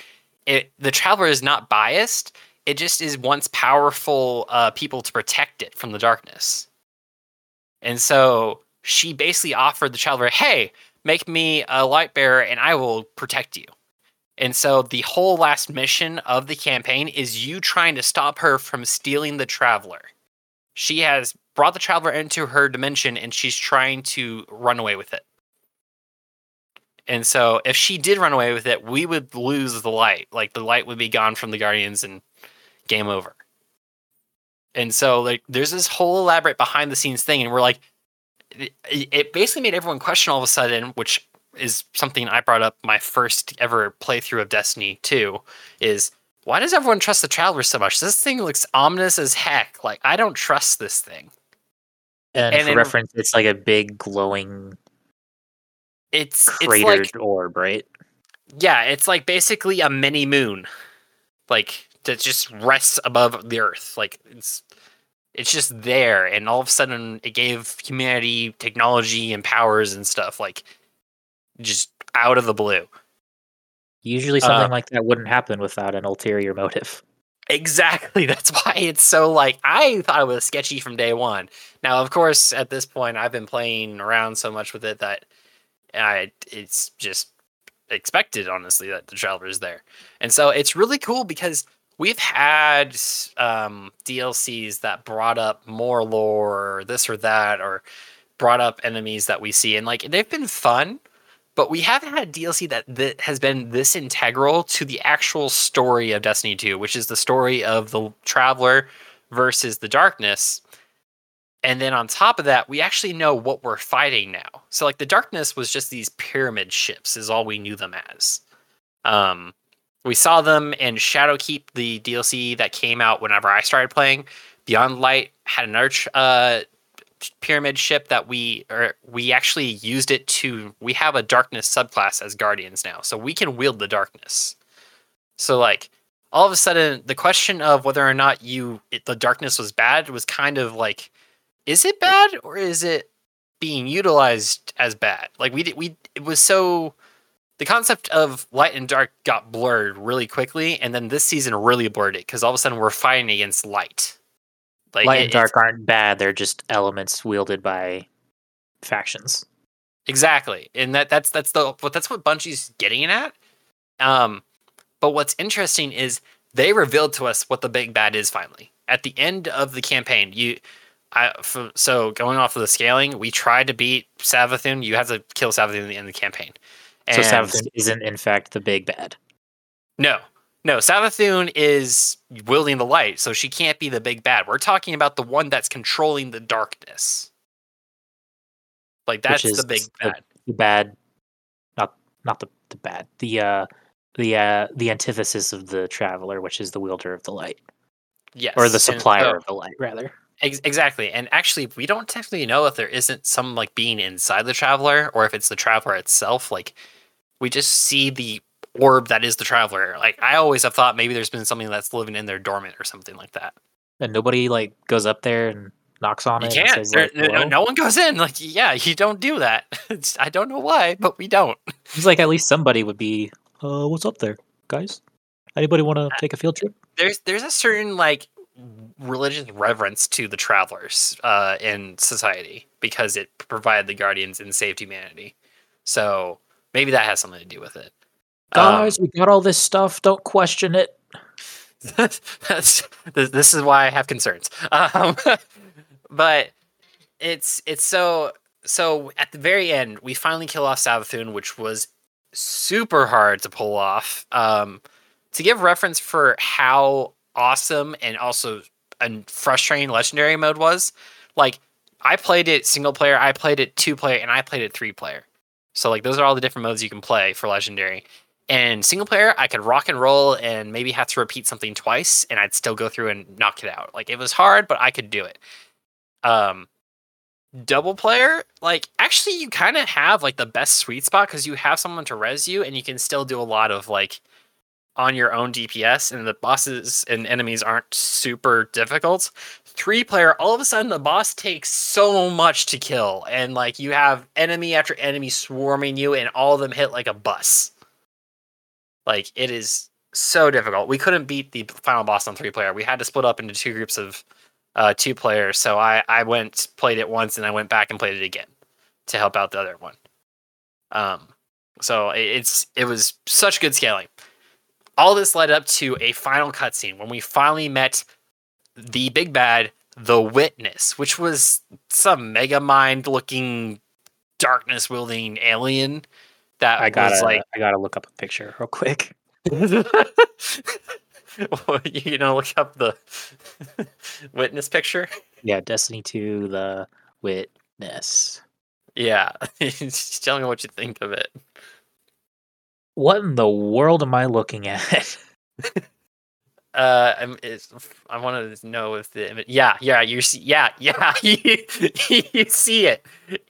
it the traveler is not biased it just is wants powerful uh people to protect it from the darkness and so she basically offered the traveler hey make me a light bearer and i will protect you and so the whole last mission of the campaign is you trying to stop her from stealing the traveler. She has brought the traveler into her dimension and she's trying to run away with it. And so if she did run away with it, we would lose the light. Like the light would be gone from the Guardians and game over. And so like there's this whole elaborate behind the scenes thing and we're like it, it basically made everyone question all of a sudden, which is something I brought up my first ever playthrough of Destiny 2 is why does everyone trust the Traveler so much? This thing looks ominous as heck. Like I don't trust this thing. And, And for reference, it's like a big glowing It's it's cratered like orb, right? yeah, it's like basically a mini moon. Like that just rests above the earth. Like it's it's just there and all of a sudden it gave humanity technology and powers and stuff like just out of the blue. Usually, something Uh, like that wouldn't happen without an ulterior motive. Exactly. That's why it's so like I thought it was sketchy from day one. Now, of course, at this point, I've been playing around so much with it that I it's just expected, honestly, that the traveler is there, and so it's really cool because we've had um, DLCs that brought up more lore, or this or that, or brought up enemies that we see, and like they've been fun but we haven't had a DLC that, that has been this integral to the actual story of Destiny 2, which is the story of the Traveler versus the Darkness. And then on top of that, we actually know what we're fighting now. So like the Darkness was just these pyramid ships is all we knew them as. Um we saw them in Shadowkeep, the DLC that came out whenever I started playing. Beyond Light had tr- uh, pyramid ship that we or we actually used it to we have a darkness subclass as guardians now so we can wield the darkness so like all of a sudden the question of whether or not you it, the darkness was bad was kind of like is it bad or is it being utilized as bad like we we it was so the concept of light and dark got blurred really quickly and then this season really blurred it because all of a sudden we're fighting against light like Light it- and dark aren't bad; they're just elements wielded by factions. Exactly, and that that's that's the what that's what Bungie's getting at. Um, but what's interesting is they revealed to us what the big bad is finally at the end of the campaign. You, I f- so going off of the scaling, we tried to beat Savathun. You have to kill Savathun at the end of the campaign. So Savathun isn't in fact the big bad. No, no, Savathun is wielding the light, so she can't be the big bad. We're talking about the one that's controlling the darkness. Like that's the big bad. The bad, not not the the bad. The uh the uh the antithesis of the traveler, which is the wielder of the light, Yes, or the and supplier of the light, rather. Ex- exactly. And actually, we don't technically know if there isn't some like being inside the traveler or if it's the traveler itself. Like, we just see the orb that is the traveler. Like, I always have thought maybe there's been something that's living in there dormant or something like that. And nobody like goes up there and knocks on You it. can't. And says, like, no, no- no one goes in. Like, yeah, you don't do that. It's, I don't know why, but we don't. It's like at least somebody would be. Uh, what's up there, guys? Anybody want to take a field trip? There's there's a certain like religious reverence to the travelers uh, in society because it provided the guardians and saved humanity. So maybe that has something to do with it. Um, Guys, we got all this stuff. Don't question it. that's this, this is why I have concerns. Um, but it's it's so so at the very end we finally kill off Savathun, which was super hard to pull off. Um, to give reference for how awesome and also a frustrating legendary mode was, like I played it single player, I played it two player, and I played it three player. So like those are all the different modes you can play for legendary. And single player, I could rock and roll and maybe have to repeat something twice, and I'd still go through and knock it out. Like it was hard, but I could do it. Um, double player, like actually, you kind of have like the best sweet spot because you have someone to res you, and you can still do a lot of like on your own DPS, and the bosses and enemies aren't super difficult. Three player, all of a sudden, the boss takes so much to kill, and like you have enemy after enemy swarming you, and all of them hit like a bus. Like it is so difficult. We couldn't beat the final boss on three player. We had to split up into two groups of uh, two players. So I I went played it once and I went back and played it again to help out the other one. Um, so it- it's it was such good scaling. All this led up to a final cutscene when we finally met the big bad, the Witness, which was some mega mind looking darkness wielding alien that I gotta, was like I gotta look up a picture real quick. You know, look up the witness picture. Yeah, Destiny 2, the witness. Yeah, just tell me what you think of it. What in the world am I looking at? Uh, I want to know if the image. Yeah, yeah, you see. Yeah, yeah, you, you see it.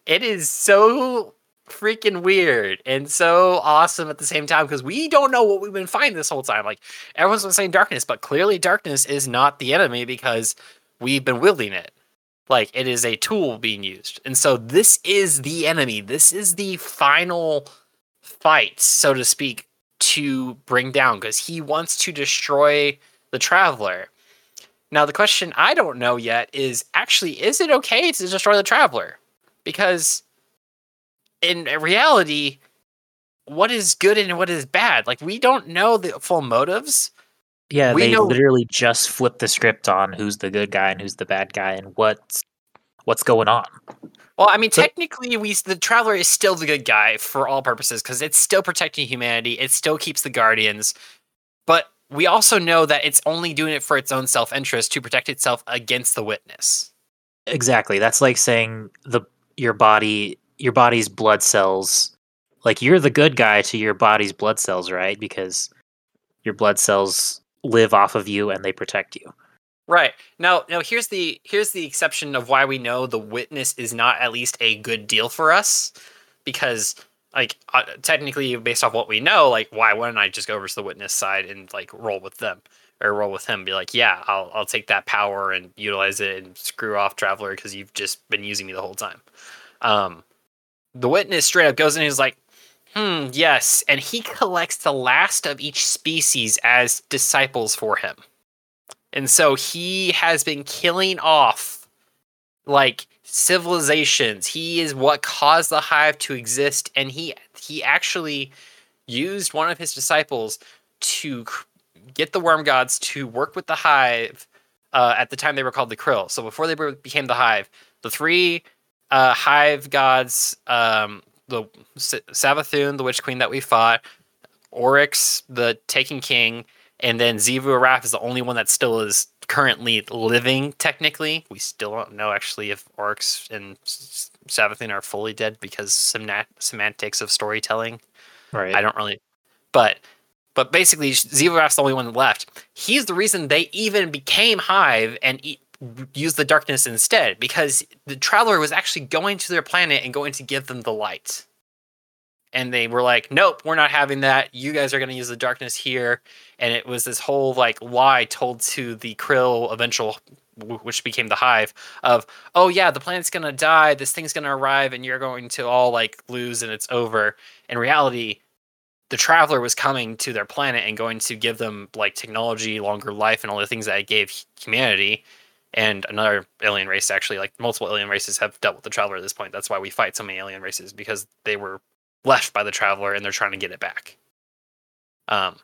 It is so freaking weird and so awesome at the same time because we don't know what we've been fighting this whole time. Like everyone's been saying darkness, but clearly darkness is not the enemy because we've been wielding it. Like it is a tool being used, and so this is the enemy. This is the final fight, so to speak, to bring down because he wants to destroy the traveler. Now, the question I don't know yet is actually, is it okay to destroy the traveler? Because in reality, what is good and what is bad? Like, we don't know the full motives. yeah, We they know- literally just flip the script on who's the good guy and who's the bad guy and what's what's going on. Well, I mean, So- technically, we the traveler is still the good guy for all purposes because it's still protecting humanity. It still keeps the guardians, but we also know that it's only doing it for its own self interest to protect itself against the witness. Exactly. That's like saying the your body your body's blood cells like you're the good guy to your body's blood cells, right? Because your blood cells live off of you and they protect you. Right. Now, now here's the here's the exception of why we know the witness is not at least a good deal for us because like uh, technically based off what we know, like why wouldn't I just go over to the witness side and like roll with them or roll with him be like, "Yeah, I'll I'll take that power and utilize it and screw off traveler because you've just been using me the whole time." Um the witness straight up goes in and he's like, "Hmm, yes." And he collects the last of each species as disciples for him. And so he has been killing off like civilizations. He is what caused the hive to exist, and he he actually used one of his disciples to get the worm gods to work with the hive. Uh, at the time, they were called the Krill. So before they became the hive, the three uh, hive gods, um, the S- Savathun, the witch queen that we fought, Oryx, the Taken King, and then Xivu Arath is the only one that still is currently living. Technically, we still don't know actually if Oryx and Savathun are fully dead because some semantics of storytelling. Right. I don't really, but but basically, Xivu the only one left. He's the reason they even became Hive and e- used the darkness instead because the Traveler was actually going to their planet and going to give them the light and they were like, "Nope, we're not having that. You guys are going to use the darkness here." And it was this whole like lie told to the Krill eventual which became the hive of oh yeah the planet's gonna die. This thing's gonna arrive and you're going to all like lose and it's over. In reality the traveler was coming to their planet and going to give them like technology longer life and all the things that it gave humanity. And another alien race actually like multiple alien races have dealt with the traveler at this point. That's why we fight so many alien races because they were left by the traveler and they're trying to get it back. Um,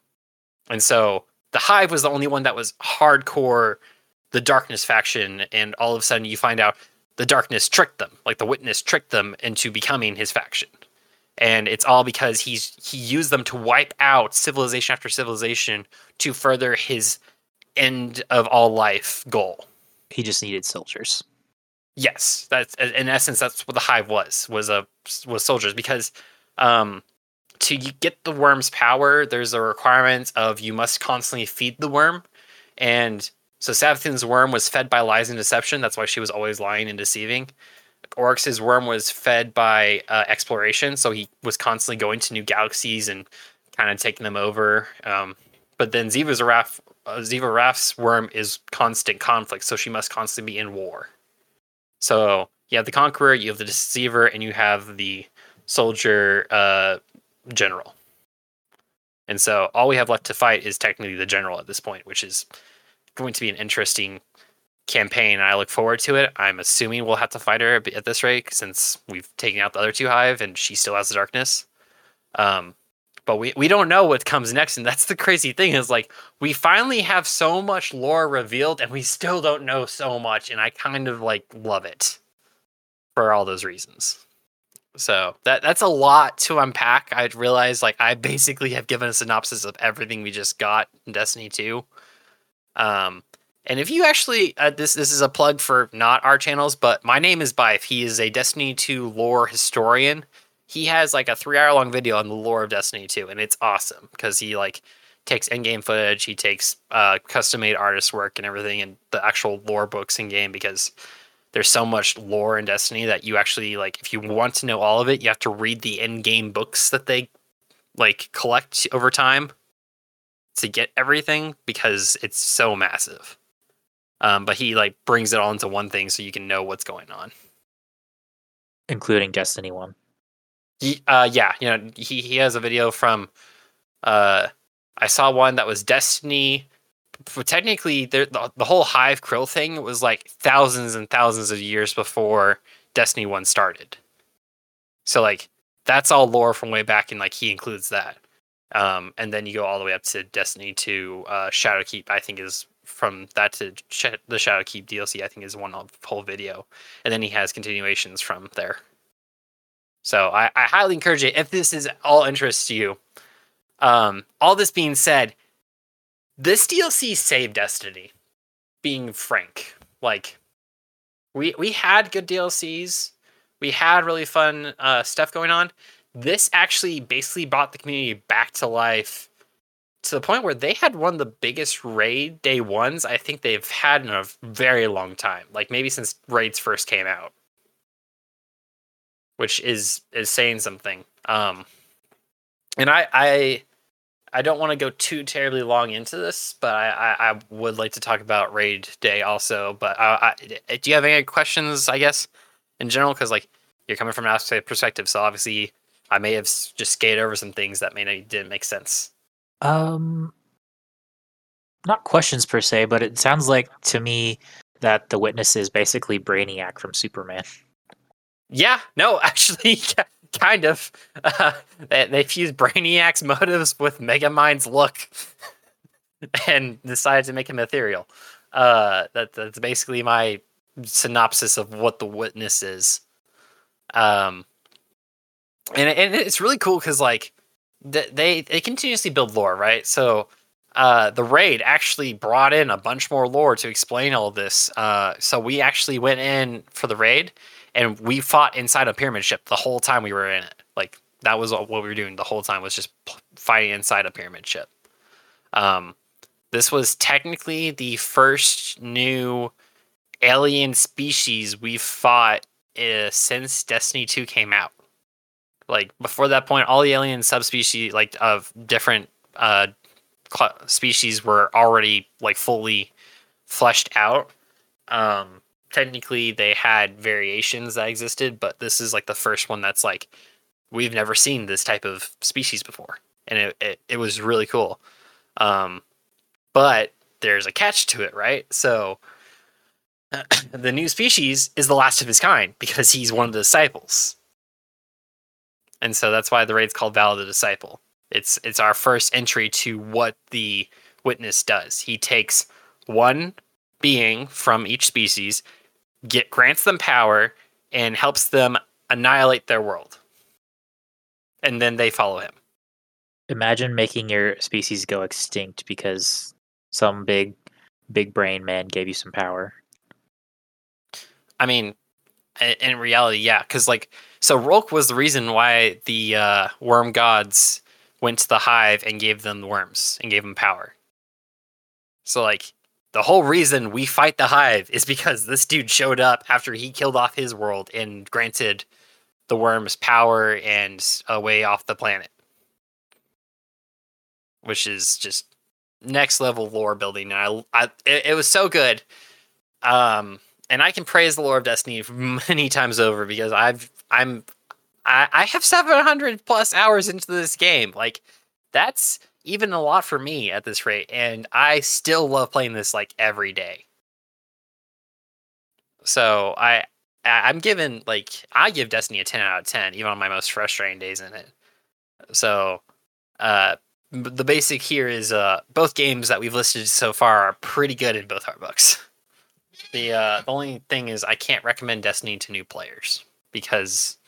and so the hive was the only one that was hardcore the darkness faction and all of a sudden you find out the darkness tricked them like the witness tricked them into becoming his faction. And it's all because he's he used them to wipe out civilization after civilization to further his end of all life goal. He just needed soldiers. Yes that's in essence that's what the hive was was a was soldiers because um, to get the worm's power, there's a requirement of you must constantly feed the worm. And so Savathun's worm was fed by lies and deception. That's why she was always lying and deceiving. Oryx's worm was fed by uh, exploration. So he was constantly going to new galaxies and kind of taking them over. Um, but then Xivu's Arath, uh, Xivu Arath's worm is constant conflict. So she must constantly be in war. So you have the Conqueror, you have the Deceiver, and you have the soldier uh, general. And so all we have left to fight is technically the general at this point, which is going to be an interesting campaign. I look forward to it. I'm assuming we'll have to fight her at this rate since we've taken out the other two hive and she still has the darkness. Um, but we, we don't know what comes next. And that's the crazy thing is like we finally have so much lore revealed and we still don't know so much. And I kind of like love it for all those reasons. So that that's a lot to unpack. I realize like I basically have given a synopsis of everything we just got in Destiny 2. Um and if you actually uh, this this is a plug for not our channels, but my name is Byf. He is a Destiny 2 lore historian. He has like a 3-hour long video on the lore of Destiny 2 and it's awesome because he like takes in-game footage, he takes uh custom-made artist work and everything and the actual lore books in game because there's so much lore in Destiny that you actually like if you want to know all of it, you have to read the end game books that they like collect over time to get everything because it's so massive. Um, but he like brings it all into one thing so you can know what's going on, including Destiny One. He, uh, yeah, you know, he he has a video from. Uh, I saw one that was Destiny technically the, the whole hive krill thing was like thousands and thousands of years before destiny 1 started. So like that's all lore from way back and like he includes that. Um, and then you go all the way up to destiny 2 uh, shadowkeep i think is from that to sh- the shadowkeep dlc i think is one whole video. And then he has continuations from there. So I, I highly encourage it if this is all interest to you. Um, all this being said this DLC saved Destiny. Being frank, like we we had good DLCs, we had really fun uh, stuff going on. This actually basically brought the community back to life to the point where they had one of the biggest raid day ones I think they've had in a very long time, like maybe since raids first came out, which is is saying something. Um, and I I I don't want to go too terribly long into this, but I, I, I would like to talk about Raid Day also. But I, I, do you have any questions? I guess in general, because like you're coming from an outside perspective, so obviously I may have just skated over some things that may not didn't make sense. Um, not questions per se, but it sounds like to me that the witness is basically Brainiac from Superman. Yeah, no, actually, kind of. Uh, they, they fused Brainiac's motives with Megamind's look and decided to make him ethereal. Uh, that, that's basically my synopsis of what the witness is. Um, and, and it's really cool because, like, they they continuously build lore, right? So uh, the raid actually brought in a bunch more lore to explain all this. Uh, so we actually went in for the raid, and we fought inside a pyramid ship the whole time we were in it. Like that was what we were doing the whole time was just fighting inside a pyramid ship. Um, this was technically the first new alien species we've fought uh, since Destiny 2 came out. Like before that point, all the alien subspecies, like of different uh, species, were already like fully fleshed out. Um, technically, they had variations that existed, but this is like the first one that's like we've never seen this type of species before, and it it, it was really cool. Um, but there's a catch to it, right? So the new species is the last of his kind because he's one of the disciples and so that's why the raid's called Vow the Disciple. It's it's our first entry to what the witness does. He takes one being from each species, get grants them power, and helps them annihilate their world. And then they follow him. Imagine making your species go extinct because some big big brain man gave you some power. I mean, in reality, yeah, because like so Rhulk was the reason why the uh, worm gods went to the hive and gave them the worms and gave them power. So like the whole reason we fight the hive is because this dude showed up after he killed off his world and granted the worms power and a way off the planet. Which is just next level lore building. And I, I it, it was so good. Um, and I can praise the lore of Destiny many times over because I've I'm I, I have 700 plus hours into this game. Like that's even a lot for me at this rate, and I still love playing this like every day. So I I'm given like I give Destiny a 10 out of 10 even on my most frustrating days in it. So uh the basic here is uh both games that we've listed so far are pretty good in both our books. The uh the only thing is I can't recommend Destiny to new players because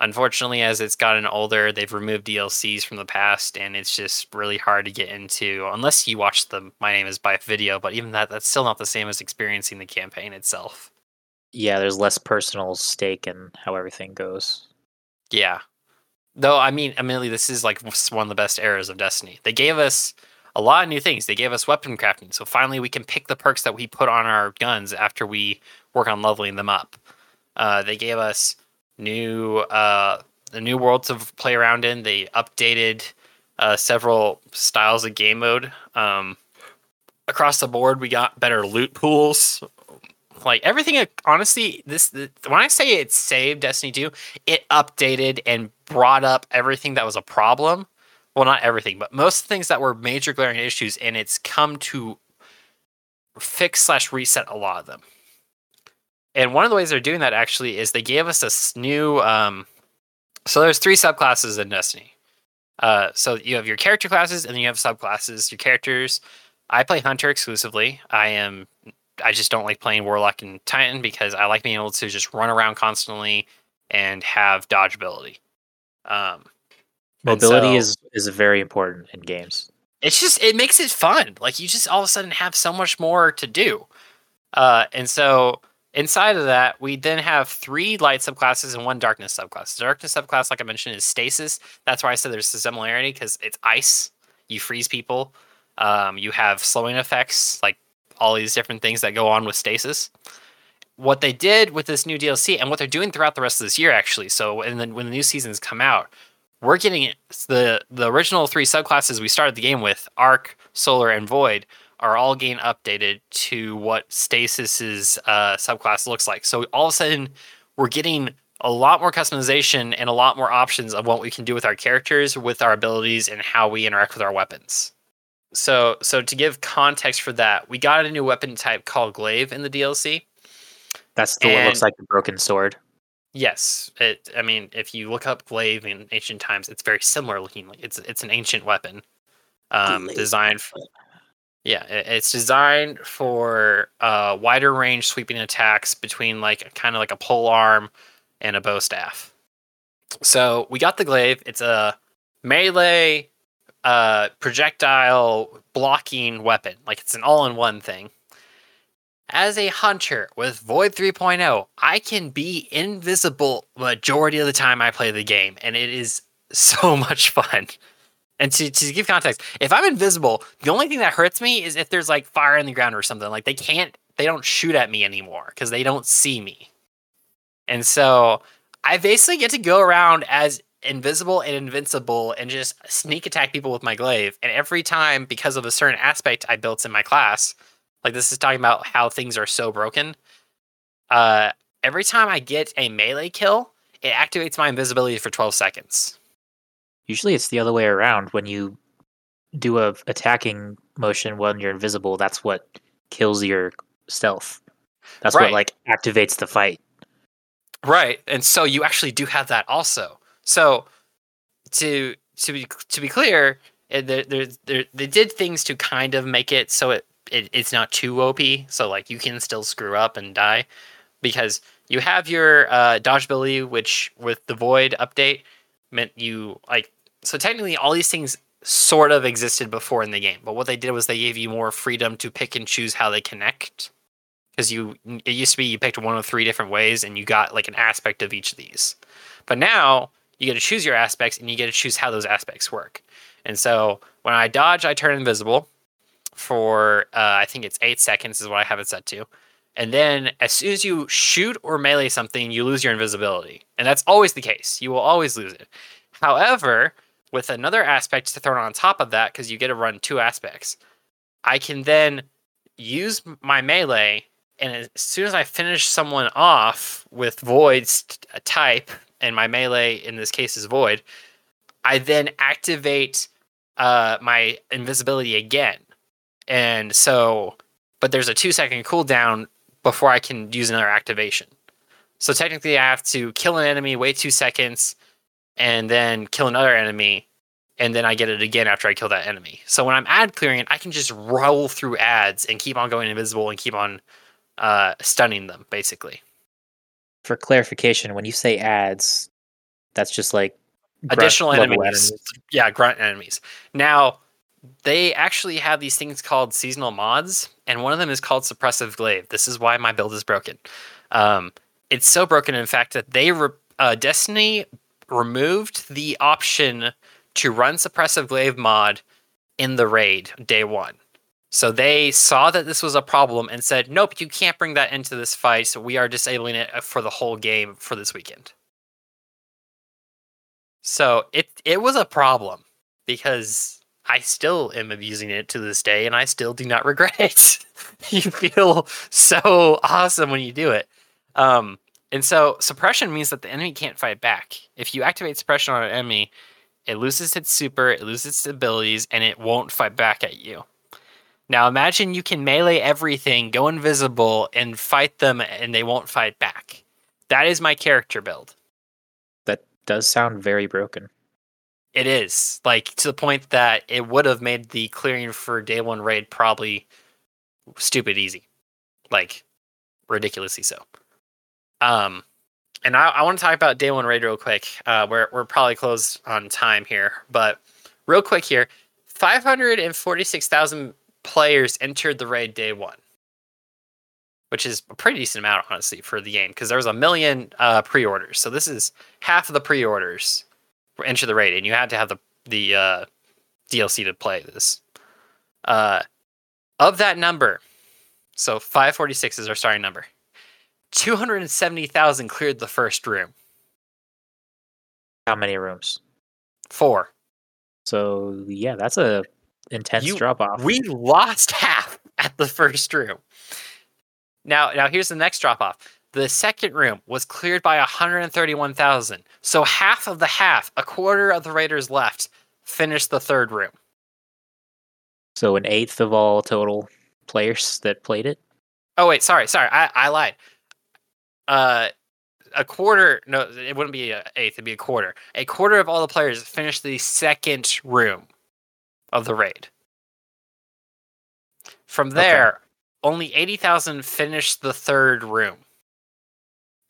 unfortunately as it's gotten older they've removed dlcs from the past and it's just really hard to get into unless you watch the my name is by video but even that that's still not the same as experiencing the campaign itself. Yeah there's less personal stake in how everything goes. Yeah. Though i mean admittedly this is like one of the best eras of destiny. They gave us a lot of new things. They gave us weapon crafting so finally we can pick the perks that we put on our guns after we work on leveling them up. Uh, they gave us new uh, the new world to play around in. They updated uh, several styles of game mode. Um, across the board, we got better loot pools. Like everything, honestly, this the, when I say it saved Destiny 2, it updated and brought up everything that was a problem. Well, not everything, but most things that were major glaring issues, and it's come to fix slash reset a lot of them. And one of the ways they're doing that actually is they gave us a new. Um, so there's three subclasses in Destiny. Uh, so you have your character classes, and then you have subclasses. Your characters. I play Hunter exclusively. I am. I just don't like playing Warlock and Titan because I like being able to just run around constantly and have dodge ability. Um, Mobility so, is is very important in games. It's just it makes it fun. Like you just all of a sudden have so much more to do. Uh, and so Inside of that, we then have three light subclasses and one darkness subclass. The darkness subclass, like I mentioned, is stasis. That's why I said there's a similarity because it's ice. You freeze people. Um, you have slowing effects, like all these different things that go on with stasis. What they did with this new DLC and what they're doing throughout the rest of this year, actually. So, and then when the new seasons come out, we're getting the the original three subclasses we started the game with: Arc, Solar, and Void are all getting updated to what Stasis's uh, subclass looks like. So all of a sudden, we're getting a lot more customization and a lot more options of what we can do with our characters, with our abilities, and how we interact with our weapons. So so to give context for that, we got a new weapon type called glaive in the DLC. That's the one that looks like the broken sword. Yes, it. I mean, if you look up glaive in ancient times, it's very similar looking. Like it's it's an ancient weapon, um, Glaive. designed. For, yeah, it's designed for uh, wider range sweeping attacks between like kind of like a pole arm and a bow staff. So we got the glaive. It's a melee uh, projectile blocking weapon. Like it's an all-in-one thing. As a hunter with Void 3.0, I can be invisible majority of the time I play the game, and it is so much fun. And to, to give context, if I'm invisible, the only thing that hurts me is if there's like fire in the ground or something. Like they can't, they don't shoot at me anymore because they don't see me. And so I basically get to go around as invisible and invincible and just sneak attack people with my glaive. And every time, because of a certain aspect I built in my class, like this is talking about how things are so broken. Uh, every time I get a melee kill, it activates my invisibility for 12 seconds. Usually it's the other way around. When you do a attacking motion when you're invisible, that's what kills your stealth. That's Right. what like activates the fight. Right, and so you actually do have that also. So to to be to be clear, it, there, there, there, they did things to kind of make it so it, it it's not too OP. So like you can still screw up and die because you have your uh, dodge ability, which with the void update meant you like. So technically, all these things sort of existed before in the game, but what they did was they gave you more freedom to pick and choose how they connect. Because you it used to be you picked one of three different ways and you got like an aspect of each of these. But now you get to choose your aspects and you get to choose how those aspects work. And so when i dodge i turn invisible for uh, i think it's eight seconds is what i have it set to and then as soon as you shoot or melee something you lose your invisibility. And that's always the case. You will always lose it. However with another aspect to throw on top of that because you get to run two aspects i can then use my melee and as soon as I finish someone off with void's t- type, and my melee in this case is void, I then activate uh, my invisibility again. And so, but there's a two second cooldown before I can use another activation. So technically, I have to kill an enemy, wait two seconds, and then kill another enemy, and then I get it again after I kill that enemy. So when I'm ad clearing, it, I can just roll through ads and keep on going invisible and keep on uh, stunning them, basically. For clarification, when you say ads, that's just like grunt Additional level enemies. Yeah, grunt enemies. Now, they actually have these things called seasonal mods, and one of them is called Suppressive Glaive. This is why my build is broken. Um, it's so broken, in fact, that they re- uh, Destiny removed the option to run Suppressive Glaive mod in the raid day one. So they saw that this was a problem and said, "Nope, you can't bring that into this fight. So we are disabling it for the whole game for this weekend." So it it was a problem because I still am abusing it to this day, and I still do not regret it. you feel so awesome when you do it. Um, and so suppression means that the enemy can't fight back. If you activate suppression on an enemy, it loses its super, it loses its abilities, and it won't fight back at you. Now imagine you can melee everything, go invisible, and fight them, and they won't fight back. That is my character build. That does sound very broken. It is like to the point that it would have made the clearing for day one raid probably stupid easy, like ridiculously so. Um, and I, I want to talk about day one raid real quick. Uh, we're we're probably close on time here, but real quick here, five hundred and forty six thousand players entered the raid day one, which is a pretty decent amount honestly for the game because there was a million uh, pre-orders. So this is half of the pre-orders enter the raid, and you had to have the the uh, DLC to play this. Uh, of that number, so 546 is our starting number. 270,000 cleared the first room. How many rooms? Four. So yeah, that's a intense You- drop off. We lost half at the first room. Now, now here's the next drop off. The second room was cleared by 131,000. So half of the half, a quarter of the raiders left, finished the third room. So an eighth of all total players that played it. Oh wait, sorry, sorry, I, I lied. Uh, a quarter. No, it wouldn't be an eighth. It'd be a quarter. A quarter of all the players finished the second room of the raid. From Okay. there, only eighty thousand finished the third room.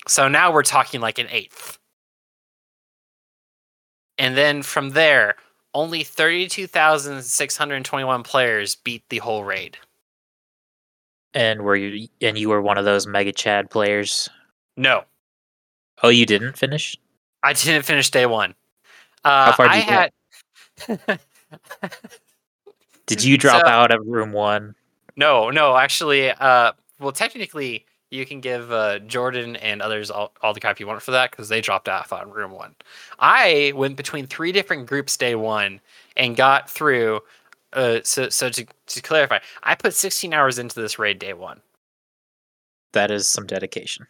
So now we're talking like an eighth. And then from there, only thirty-two thousand six hundred twenty-one players beat the whole raid. And were you and you were one of those mega Chad players? No, Oh, you didn't finish? I didn't finish day one. Uh, far did I you get? had. Did you drop So- out of room one? no, no, actually, uh, well, technically, you can give uh, Jordan and others all, all the crap you want for that because they dropped off on room one. I went between three different groups day one and got through. Uh, so, so to, to clarify, I put 16 hours into this raid day one. That is some dedication.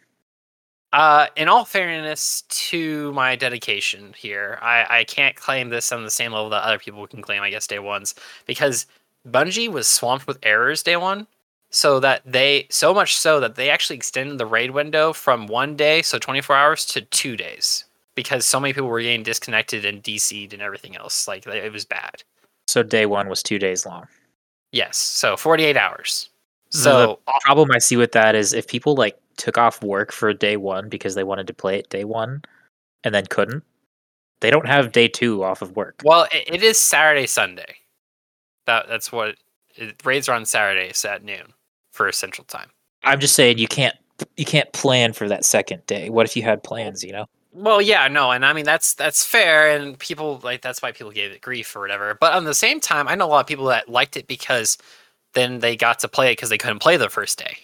Uh, in all fairness to my dedication here, I, I can't claim this on the same level that other people can claim, I guess, day ones, because Bungie was swamped with errors day one. So that they, so much so that they actually extended the raid window from one day, so 24 hours, to two days. Because so many people were getting disconnected and DC'd and everything else. Like, it was bad. So day one was two days long. Yes, so 48 hours. So the- Problem I see with that is if people like took off work for day one because they wanted to play it day one and then couldn't, they don't have day two off of work. Well, it, it is Saturday, Sunday. That that's what it, raids are on Saturdays at noon for Central Time. I'm just saying you can't you can't plan for that second day. What if you had plans, you know? Well, yeah, no, and I mean that's that's fair, and people like that's why people gave it grief or whatever. But on the same time, I know a lot of people that liked it because then they got to play it because they couldn't play the first day.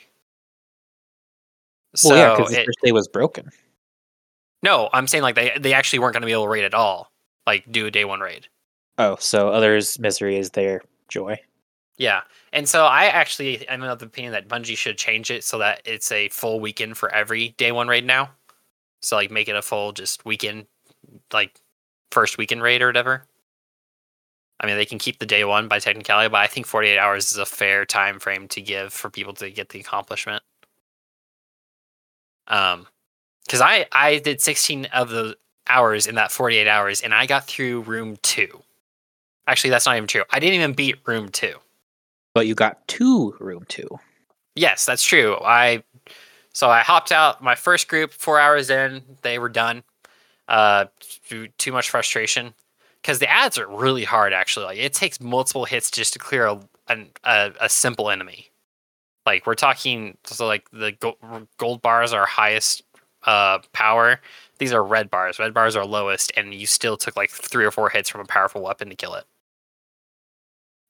So well, yeah, because the it- first day was broken. no, I'm saying like they they actually weren't going to be able to raid at all, like do a day one raid. Oh, so others' misery is their joy. Yeah. And so I actually am of the opinion that Bungie should change it so that it's a full weekend for every day one raid now. So like make it a full just weekend like first weekend raid or whatever. I mean they can keep the day one by technicality, but I think forty eight hours is a fair time frame to give for people to get the accomplishment. Um because I, I did sixteen of the hours in that forty eight hours and I got through room two. Actually that's not even true. I didn't even beat room two. But you got to room two. Yes, that's true. I so I hopped out my first group four hours in. They were done. Uh, too, too much frustration because the ads are really hard. Actually, like it takes multiple hits just to clear a a, a simple enemy. Like we're talking, so like the go- gold bars are highest uh, power. These are red bars. Red bars are lowest, and you still took like three or four hits from a powerful weapon to kill it.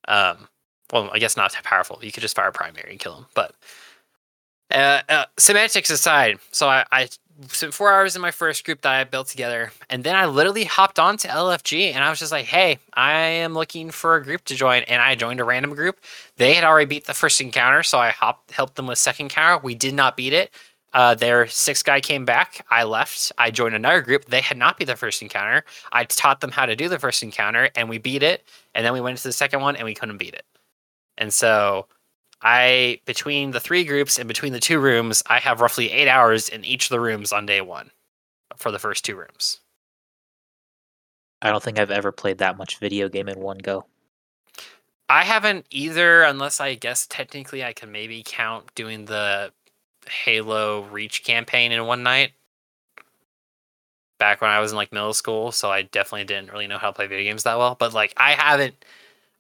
Um, well, I guess not powerful. You could just fire primary and kill him. But uh, uh, semantics aside, so I, I spent four hours in my first group that I built together, and then I literally hopped on to LFG, and I was just like, "Hey, I am looking for a group to join," and I joined a random group. They had already beat the first encounter, so I hopped, helped them with second encounter. We did not beat it. Uh, their sixth guy came back. I left. I joined another group. They had not beat the first encounter. I taught them how to do the first encounter, and we beat it. And then we went into the second one, and we couldn't beat it. And so I between the three groups and between the two rooms, I have roughly eight hours in each of the rooms on day one for the first two rooms. I don't think I've ever played that much video game in one go. I haven't either, unless I guess technically I can maybe count doing the Halo Reach campaign in one night. Back when I was in like middle school, so I definitely didn't really know how to play video games that well. But like I haven't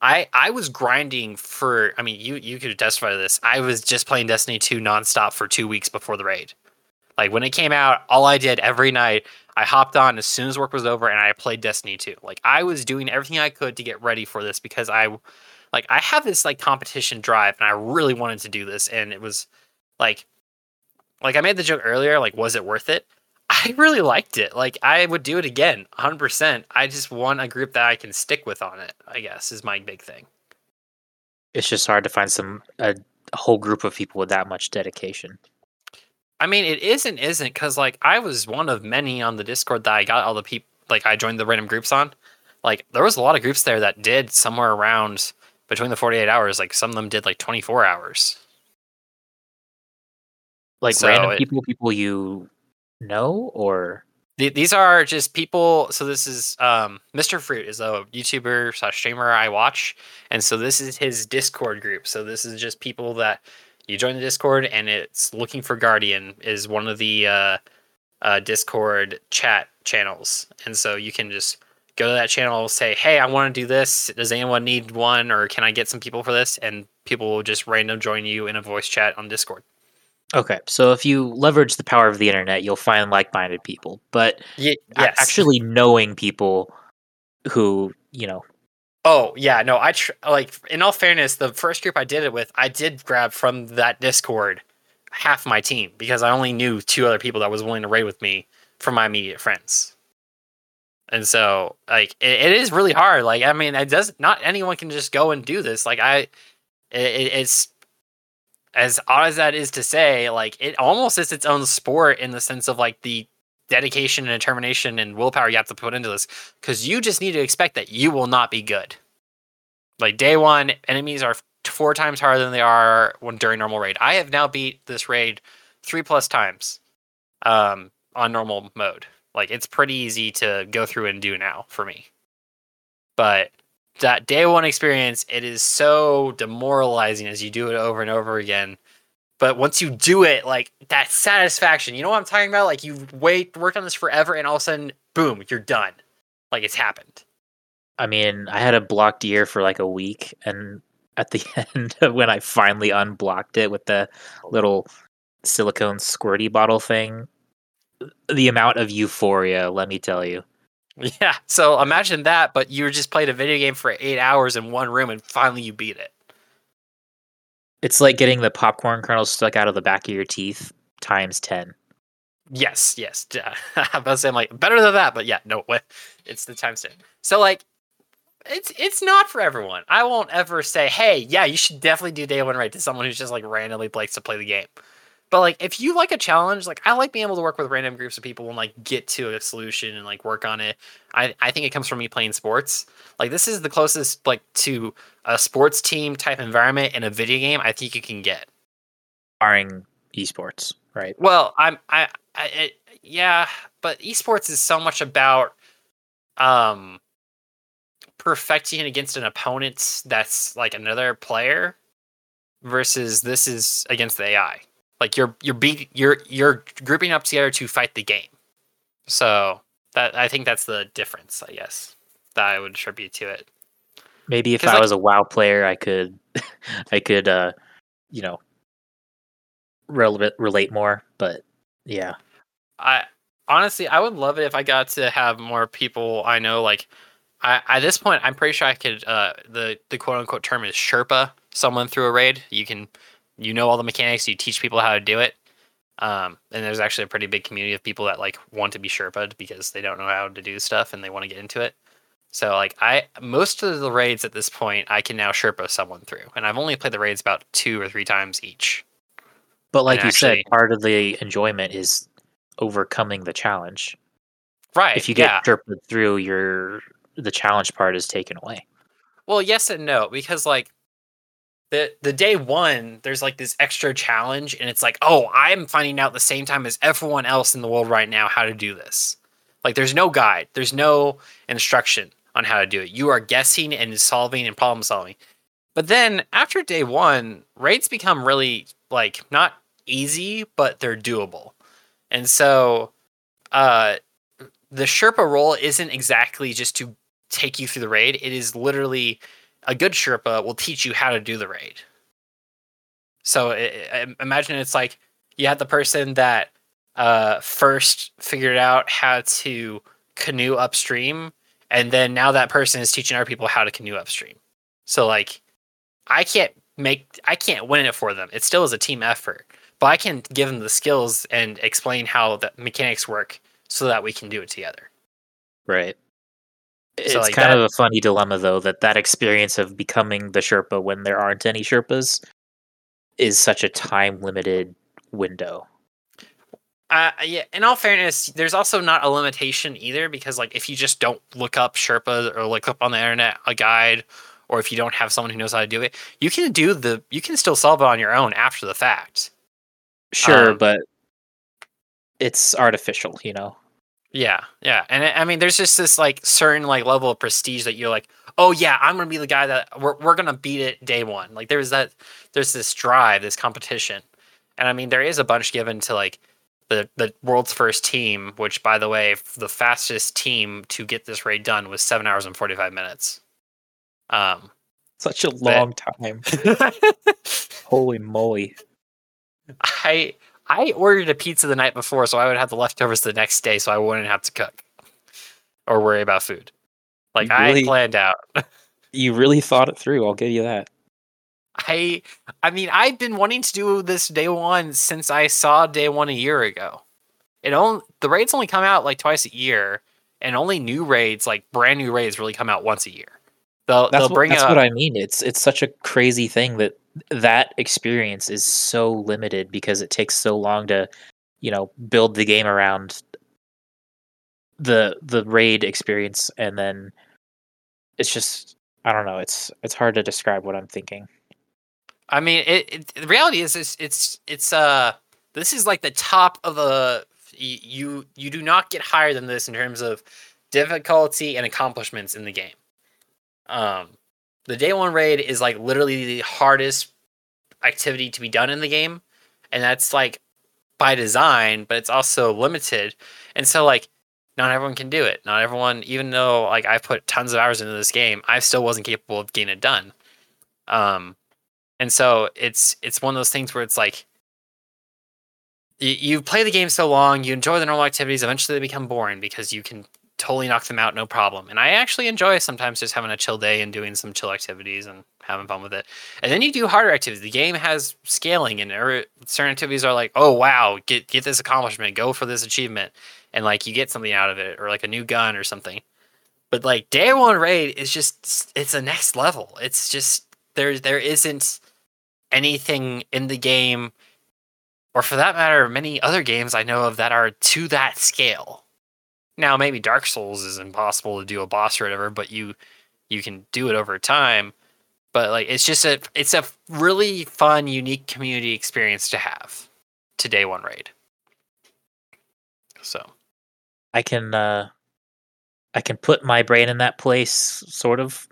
I I was grinding for I mean you you could testify to this. I was just playing Destiny 2 nonstop for two weeks before the raid. Like when it came out, all I did every night, I hopped on as soon as work was over and I played Destiny 2. Like I was doing everything I could to get ready for this because I like I have this like competition drive and I really wanted to do this and it was like like I made the joke earlier like was it worth it? I really liked it. Like I would do it again, 100%. I just want a group that I can stick with on it, I guess is my big thing. It's just hard to find some a, a whole group of people with that much dedication. I mean, it is and isn't because like I was one of many on the Discord that I got all the people like I joined the random groups on. Like there was a lot of groups there that did somewhere around between the 48 hours, like some of them did like 24 hours. Like So random it- people, people you know, or These are just people. So this is um, Mr. Fruit is a YouTuber slash streamer I watch, and so this is his Discord group. So this is just people that you join the Discord, and it's looking for Guardian is one of the uh, uh, Discord chat channels, and so you can just go to that channel, say, "Hey, I want to do this. Does anyone need one, or can I get some people for this?" And people will just random join you in a voice chat on Discord. Okay. So if you leverage the power of the internet, you'll find like-minded people. But a- yes. actually knowing people who you know, Oh yeah, no, I tr- like. In all fairness, the first group I did it with, I did grab from that Discord half my team because I only knew two other people that was willing to raid with me from my immediate friends. And so, like, it, it is really hard. Like, I mean, it does not anyone can just go and do this. Like, I, it- it's as odd as that is to say. Like, it almost is its own sport in the sense of like the dedication and determination and willpower you have to put into this because you just need to expect that you will not be good. Like day one, enemies are four times harder than they are when during normal raid. I have now beat this raid three plus times um, on normal mode. Like it's pretty easy to go through and do now for me. But that day one experience, it is so demoralizing as you do it over and over again. But once you do it, like that satisfaction, you know what I'm talking about? Like you wait, worked on this forever, and all of a sudden, boom, you're done. Like it's happened. I mean, I had a blocked ear for like a week, and at the end, when I finally unblocked it with the little silicone squirty bottle thing, the amount of euphoria, let me tell you. Yeah. So imagine that, but you just played a video game for eight hours in one room and finally you beat it. It's like getting the popcorn kernel stuck out of the back of your teeth times 10. Yes, yes. I'm about to say I'm like better than that, but yeah, no. It's the time step. So like it's it's not for everyone. I won't ever say, hey, yeah, you should definitely do day one right to someone who's just like randomly likes to play the game. But like if you like a challenge, like I like being able to work with random groups of people and like get to a solution and like work on it. I, I think it comes from me playing sports. Like this is the closest like to a sports team type environment in a video game I think you can get. Barring esports, right? Well, I'm I, I it, yeah, but esports is so much about um perfecting against an opponent that's like another player versus this is against the AI. Like you're you're beat you're you're grouping up together to fight the game. So that I think that's the difference, I guess, that I would attribute to it. Maybe if I like- was a WoW player, I could, I could, uh, you know, relate relate more. But yeah, I honestly, I would love it if I got to have more people I know. Like, I at this point, I'm pretty sure I could. Uh, the the quote unquote term is Sherpa someone through a raid. You can, you know all the mechanics. You teach people how to do it. Um, and there's actually a pretty big community of people that like want to be Sherpa because they don't know how to do stuff and they want to get into it. So like I most of the raids at this point I can now Sherpa someone through, and I've only played the raids about two or three times each. but like And you actually- said, part of the enjoyment is overcoming the challenge. Right. if you get yeah. sherped through, your the challenge part is taken away. Well, yes and no, because like the the day one, there's like this extra challenge, and it's like, oh, I'm finding out the same time as everyone else in the world right now how to do this. Like, there's no guide, there's no instruction on how to do it. You are guessing and solving and problem solving. But then after day one, raids become really like not easy, but they're doable. And so, uh, the Sherpa role isn't exactly just to take you through the raid. It is literally a good Sherpa will teach you how to do the raid. So i i imagine it's like you had the person that uh, first figured out how to canoe upstream, and then now that person is teaching other people how to canoe upstream. So like, I can't make I can't win it for them. It still is a team effort, but I can give them the skills and explain how the mechanics work so that we can do it together. Right. It's like, kind that- of a funny dilemma, though, that that experience of becoming the Sherpa when there aren't any Sherpas is such a time limited window. Uh, yeah. In all fairness, there's also not a limitation either because, like, if you just don't look up Sherpa or look up on the internet a guide or if you don't have someone who knows how to do it, you can do the you can still solve it on your own after the fact. Sure, Um, but it's artificial, you know. Yeah, yeah, and I I mean, there's just this like certain like level of prestige that you're like, oh yeah, I'm gonna be the guy that we're we're gonna beat it day one. Like there's that there's this drive, this competition, and I mean, there is a bunch given to like the the world's first team, which by the way, the fastest team to get this raid done was seven hours and forty five minutes. Um, Such a long time. Holy moly. I I ordered a pizza the night before, so I would have the leftovers the next day, so I wouldn't have to cook or worry about food. Like You I planned out. You really thought it through, I'll give you that. I I mean I've been wanting to do this day one since I saw day one a year ago. It only the raids only come out like twice a year, and only new raids, like brand new raids, really come out once a year. They'll That's, they'll what, bring that's up what I mean. It's it's such a crazy thing that that experience is so limited because it takes so long to, you know, build the game around the the raid experience and then it's just I don't know, it's it's hard to describe what I'm thinking. I mean, it, it. The reality is, it's it's it's uh, this is like the top of a. y- You you do not get higher than this in terms of difficulty and accomplishments in the game. Um, the day one raid is like literally the hardest activity to be done in the game, and that's like by design, but it's also limited, and so like not everyone can do it. Not everyone, even though like I put tons of hours into this game, I still wasn't capable of getting it done. Um, and so it's it's one of those things where it's like you, you play the game so long, you enjoy the normal activities, eventually they become boring because you can totally knock them out no problem. And I actually enjoy sometimes just having a chill day and doing some chill activities and having fun with it. And then you do harder activities. The game has scaling and there- certain activities are like, "Oh wow, get get this accomplishment, go for this achievement." And like you get something out of it or like a new gun or something. But like day one raid is just it's a next level. It's just there there isn't anything in the game or for that matter many other games I know of that are to that scale. Now maybe Dark Souls is impossible to do a boss or whatever, but you you can do it over time. But like it's just a it's a really fun, unique community experience to have to day one raid. So I can uh I can put my brain in that place sort of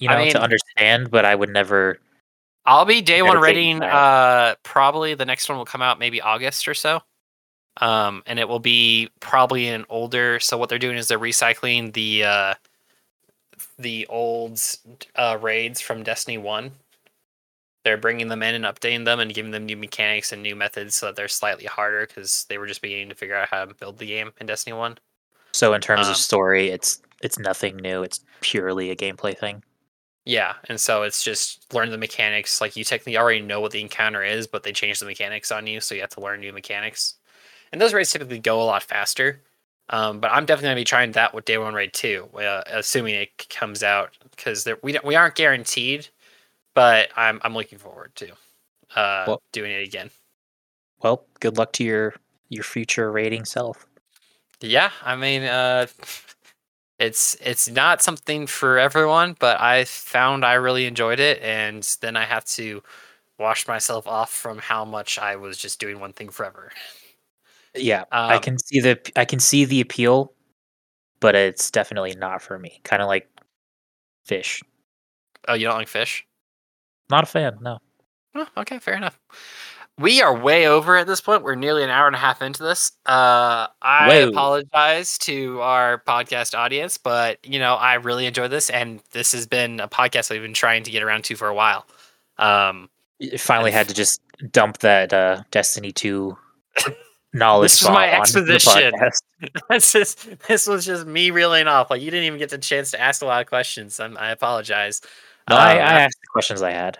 you know I to understand, but I would never I'll be day one rating. Uh, probably the next one will come out maybe August or so. Um, and it will be probably an older. So what they're doing is they're recycling the uh, the old uh, raids from Destiny One. They're bringing them in and updating them and giving them new mechanics and new methods so that they're slightly harder because they were just beginning to figure out how to build the game in Destiny One. so in terms Um, of story it's it's nothing new. It's purely a gameplay thing. Yeah, and so it's just learn the mechanics. Like you technically already know what the encounter is, but they change the mechanics on you, so you have to learn new mechanics. And those raids typically go a lot faster. Um, but I'm definitely gonna be trying that with Day One Raid too, uh, assuming it comes out because we don't, we aren't guaranteed, but I'm I'm looking forward to uh, Well- doing it again. Well, good luck to your your future rating self. Yeah, I mean, uh, it's it's not something for everyone, but I found I really enjoyed it, and then I have to wash myself off from how much I was just doing one thing forever. Yeah, I Um, can see the I can see the appeal, but it's definitely not for me. Kind of like fish. Oh, you don't like fish? Not a fan. No. Oh, okay, fair enough. We are way over at this point. We're nearly an hour and a half into this. Uh, I Whoa. apologize to our podcast audience, but you know I really enjoy this, and this has been a podcast we've been trying to get around to for a while. Um, You finally had to just dump that uh, Destiny two knowledge. This was my bomb onto the exposition. this is this was just me reeling off. Like you didn't even get the chance to ask a lot of questions. I'm, I apologize. No, I, Um, I asked the questions I had.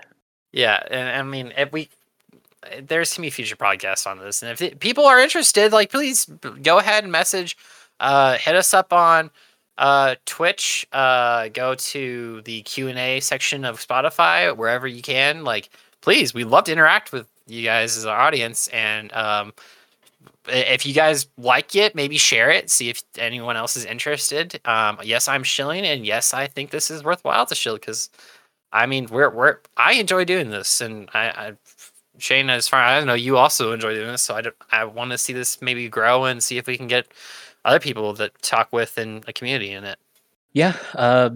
Yeah, and I mean, if we there's gonna be future podcasts on this, and if it- people are interested, like please go ahead and message, uh, hit us up on uh Twitch. Uh, go to the Q and A section of Spotify wherever you can. Like, please, we'd love to interact with you guys as our audience, and um, if you guys like it, maybe share it. See if anyone else is interested. Um, yes, I'm shilling, and yes, I think this is worthwhile to shill because, I mean, we're we're I enjoy doing this, and I, I Shane, as far as I know, you also enjoy doing this. So I I want to see this maybe grow and see if we can get other people that talk with in a community in it. Yeah. Uh,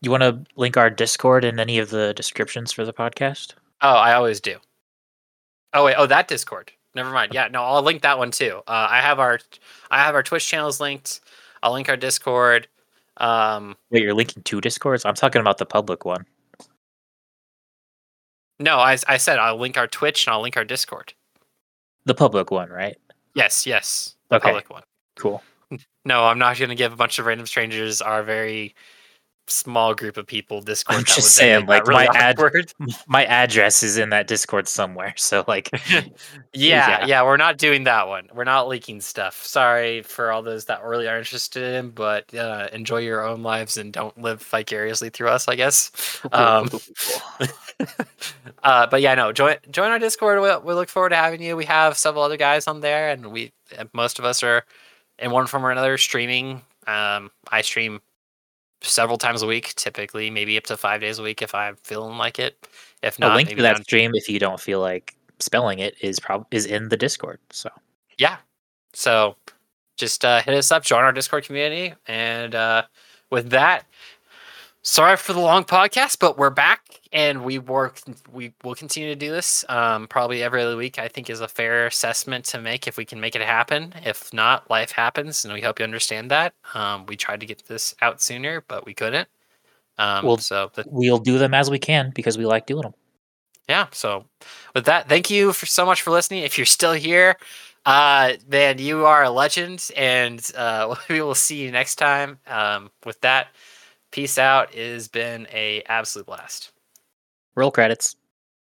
you want to link our Discord in any of the descriptions for the podcast? Oh, I always do. Oh wait, oh that Discord. Never mind. Yeah, no, I'll link that one too. Uh, I have our I have our Twitch channels linked. I'll link our Discord. Um, Wait, you're linking two Discords? I'm talking about the public one. no, I I said I'll link our Twitch and I'll link our Discord. The public one, right? Yes, yes, the Okay. public one. Cool. No, I'm not going to give a bunch of random strangers our very small group of people Discord. I'm That just saying, like, my ad- My address is in that Discord somewhere. So, like, yeah, Yeah. yeah, we're not doing that one. We're not leaking stuff. Sorry for all those that really are interested in, but uh, enjoy your own lives and don't live vicariously through us, I guess. Um, uh, but yeah, no, join join our Discord. We, we look forward to having you. We have several other guys on there, and we most of us are in one form or another streaming. Um, I stream several times a week, typically maybe up to five days a week if I'm feeling like it. If not, a link maybe to that stream, if you don't feel like spelling it, is prob is in the Discord. So, yeah. So just uh, hit us up, join our Discord community, and uh, with that, sorry for the long podcast, but we're back and we work. We will continue to do this um, probably every other week. I think is a fair assessment to make if we can make it happen. If not, life happens, and we hope you understand that. Um, we tried to get this out sooner, but we couldn't. Um, Well- so the, we'll do them as we can because we like doing them. yeah so with that thank you for so much for listening if you're still here uh man you are a legend and uh we will see you next time um with that peace out it has been a absolute blast Roll credits.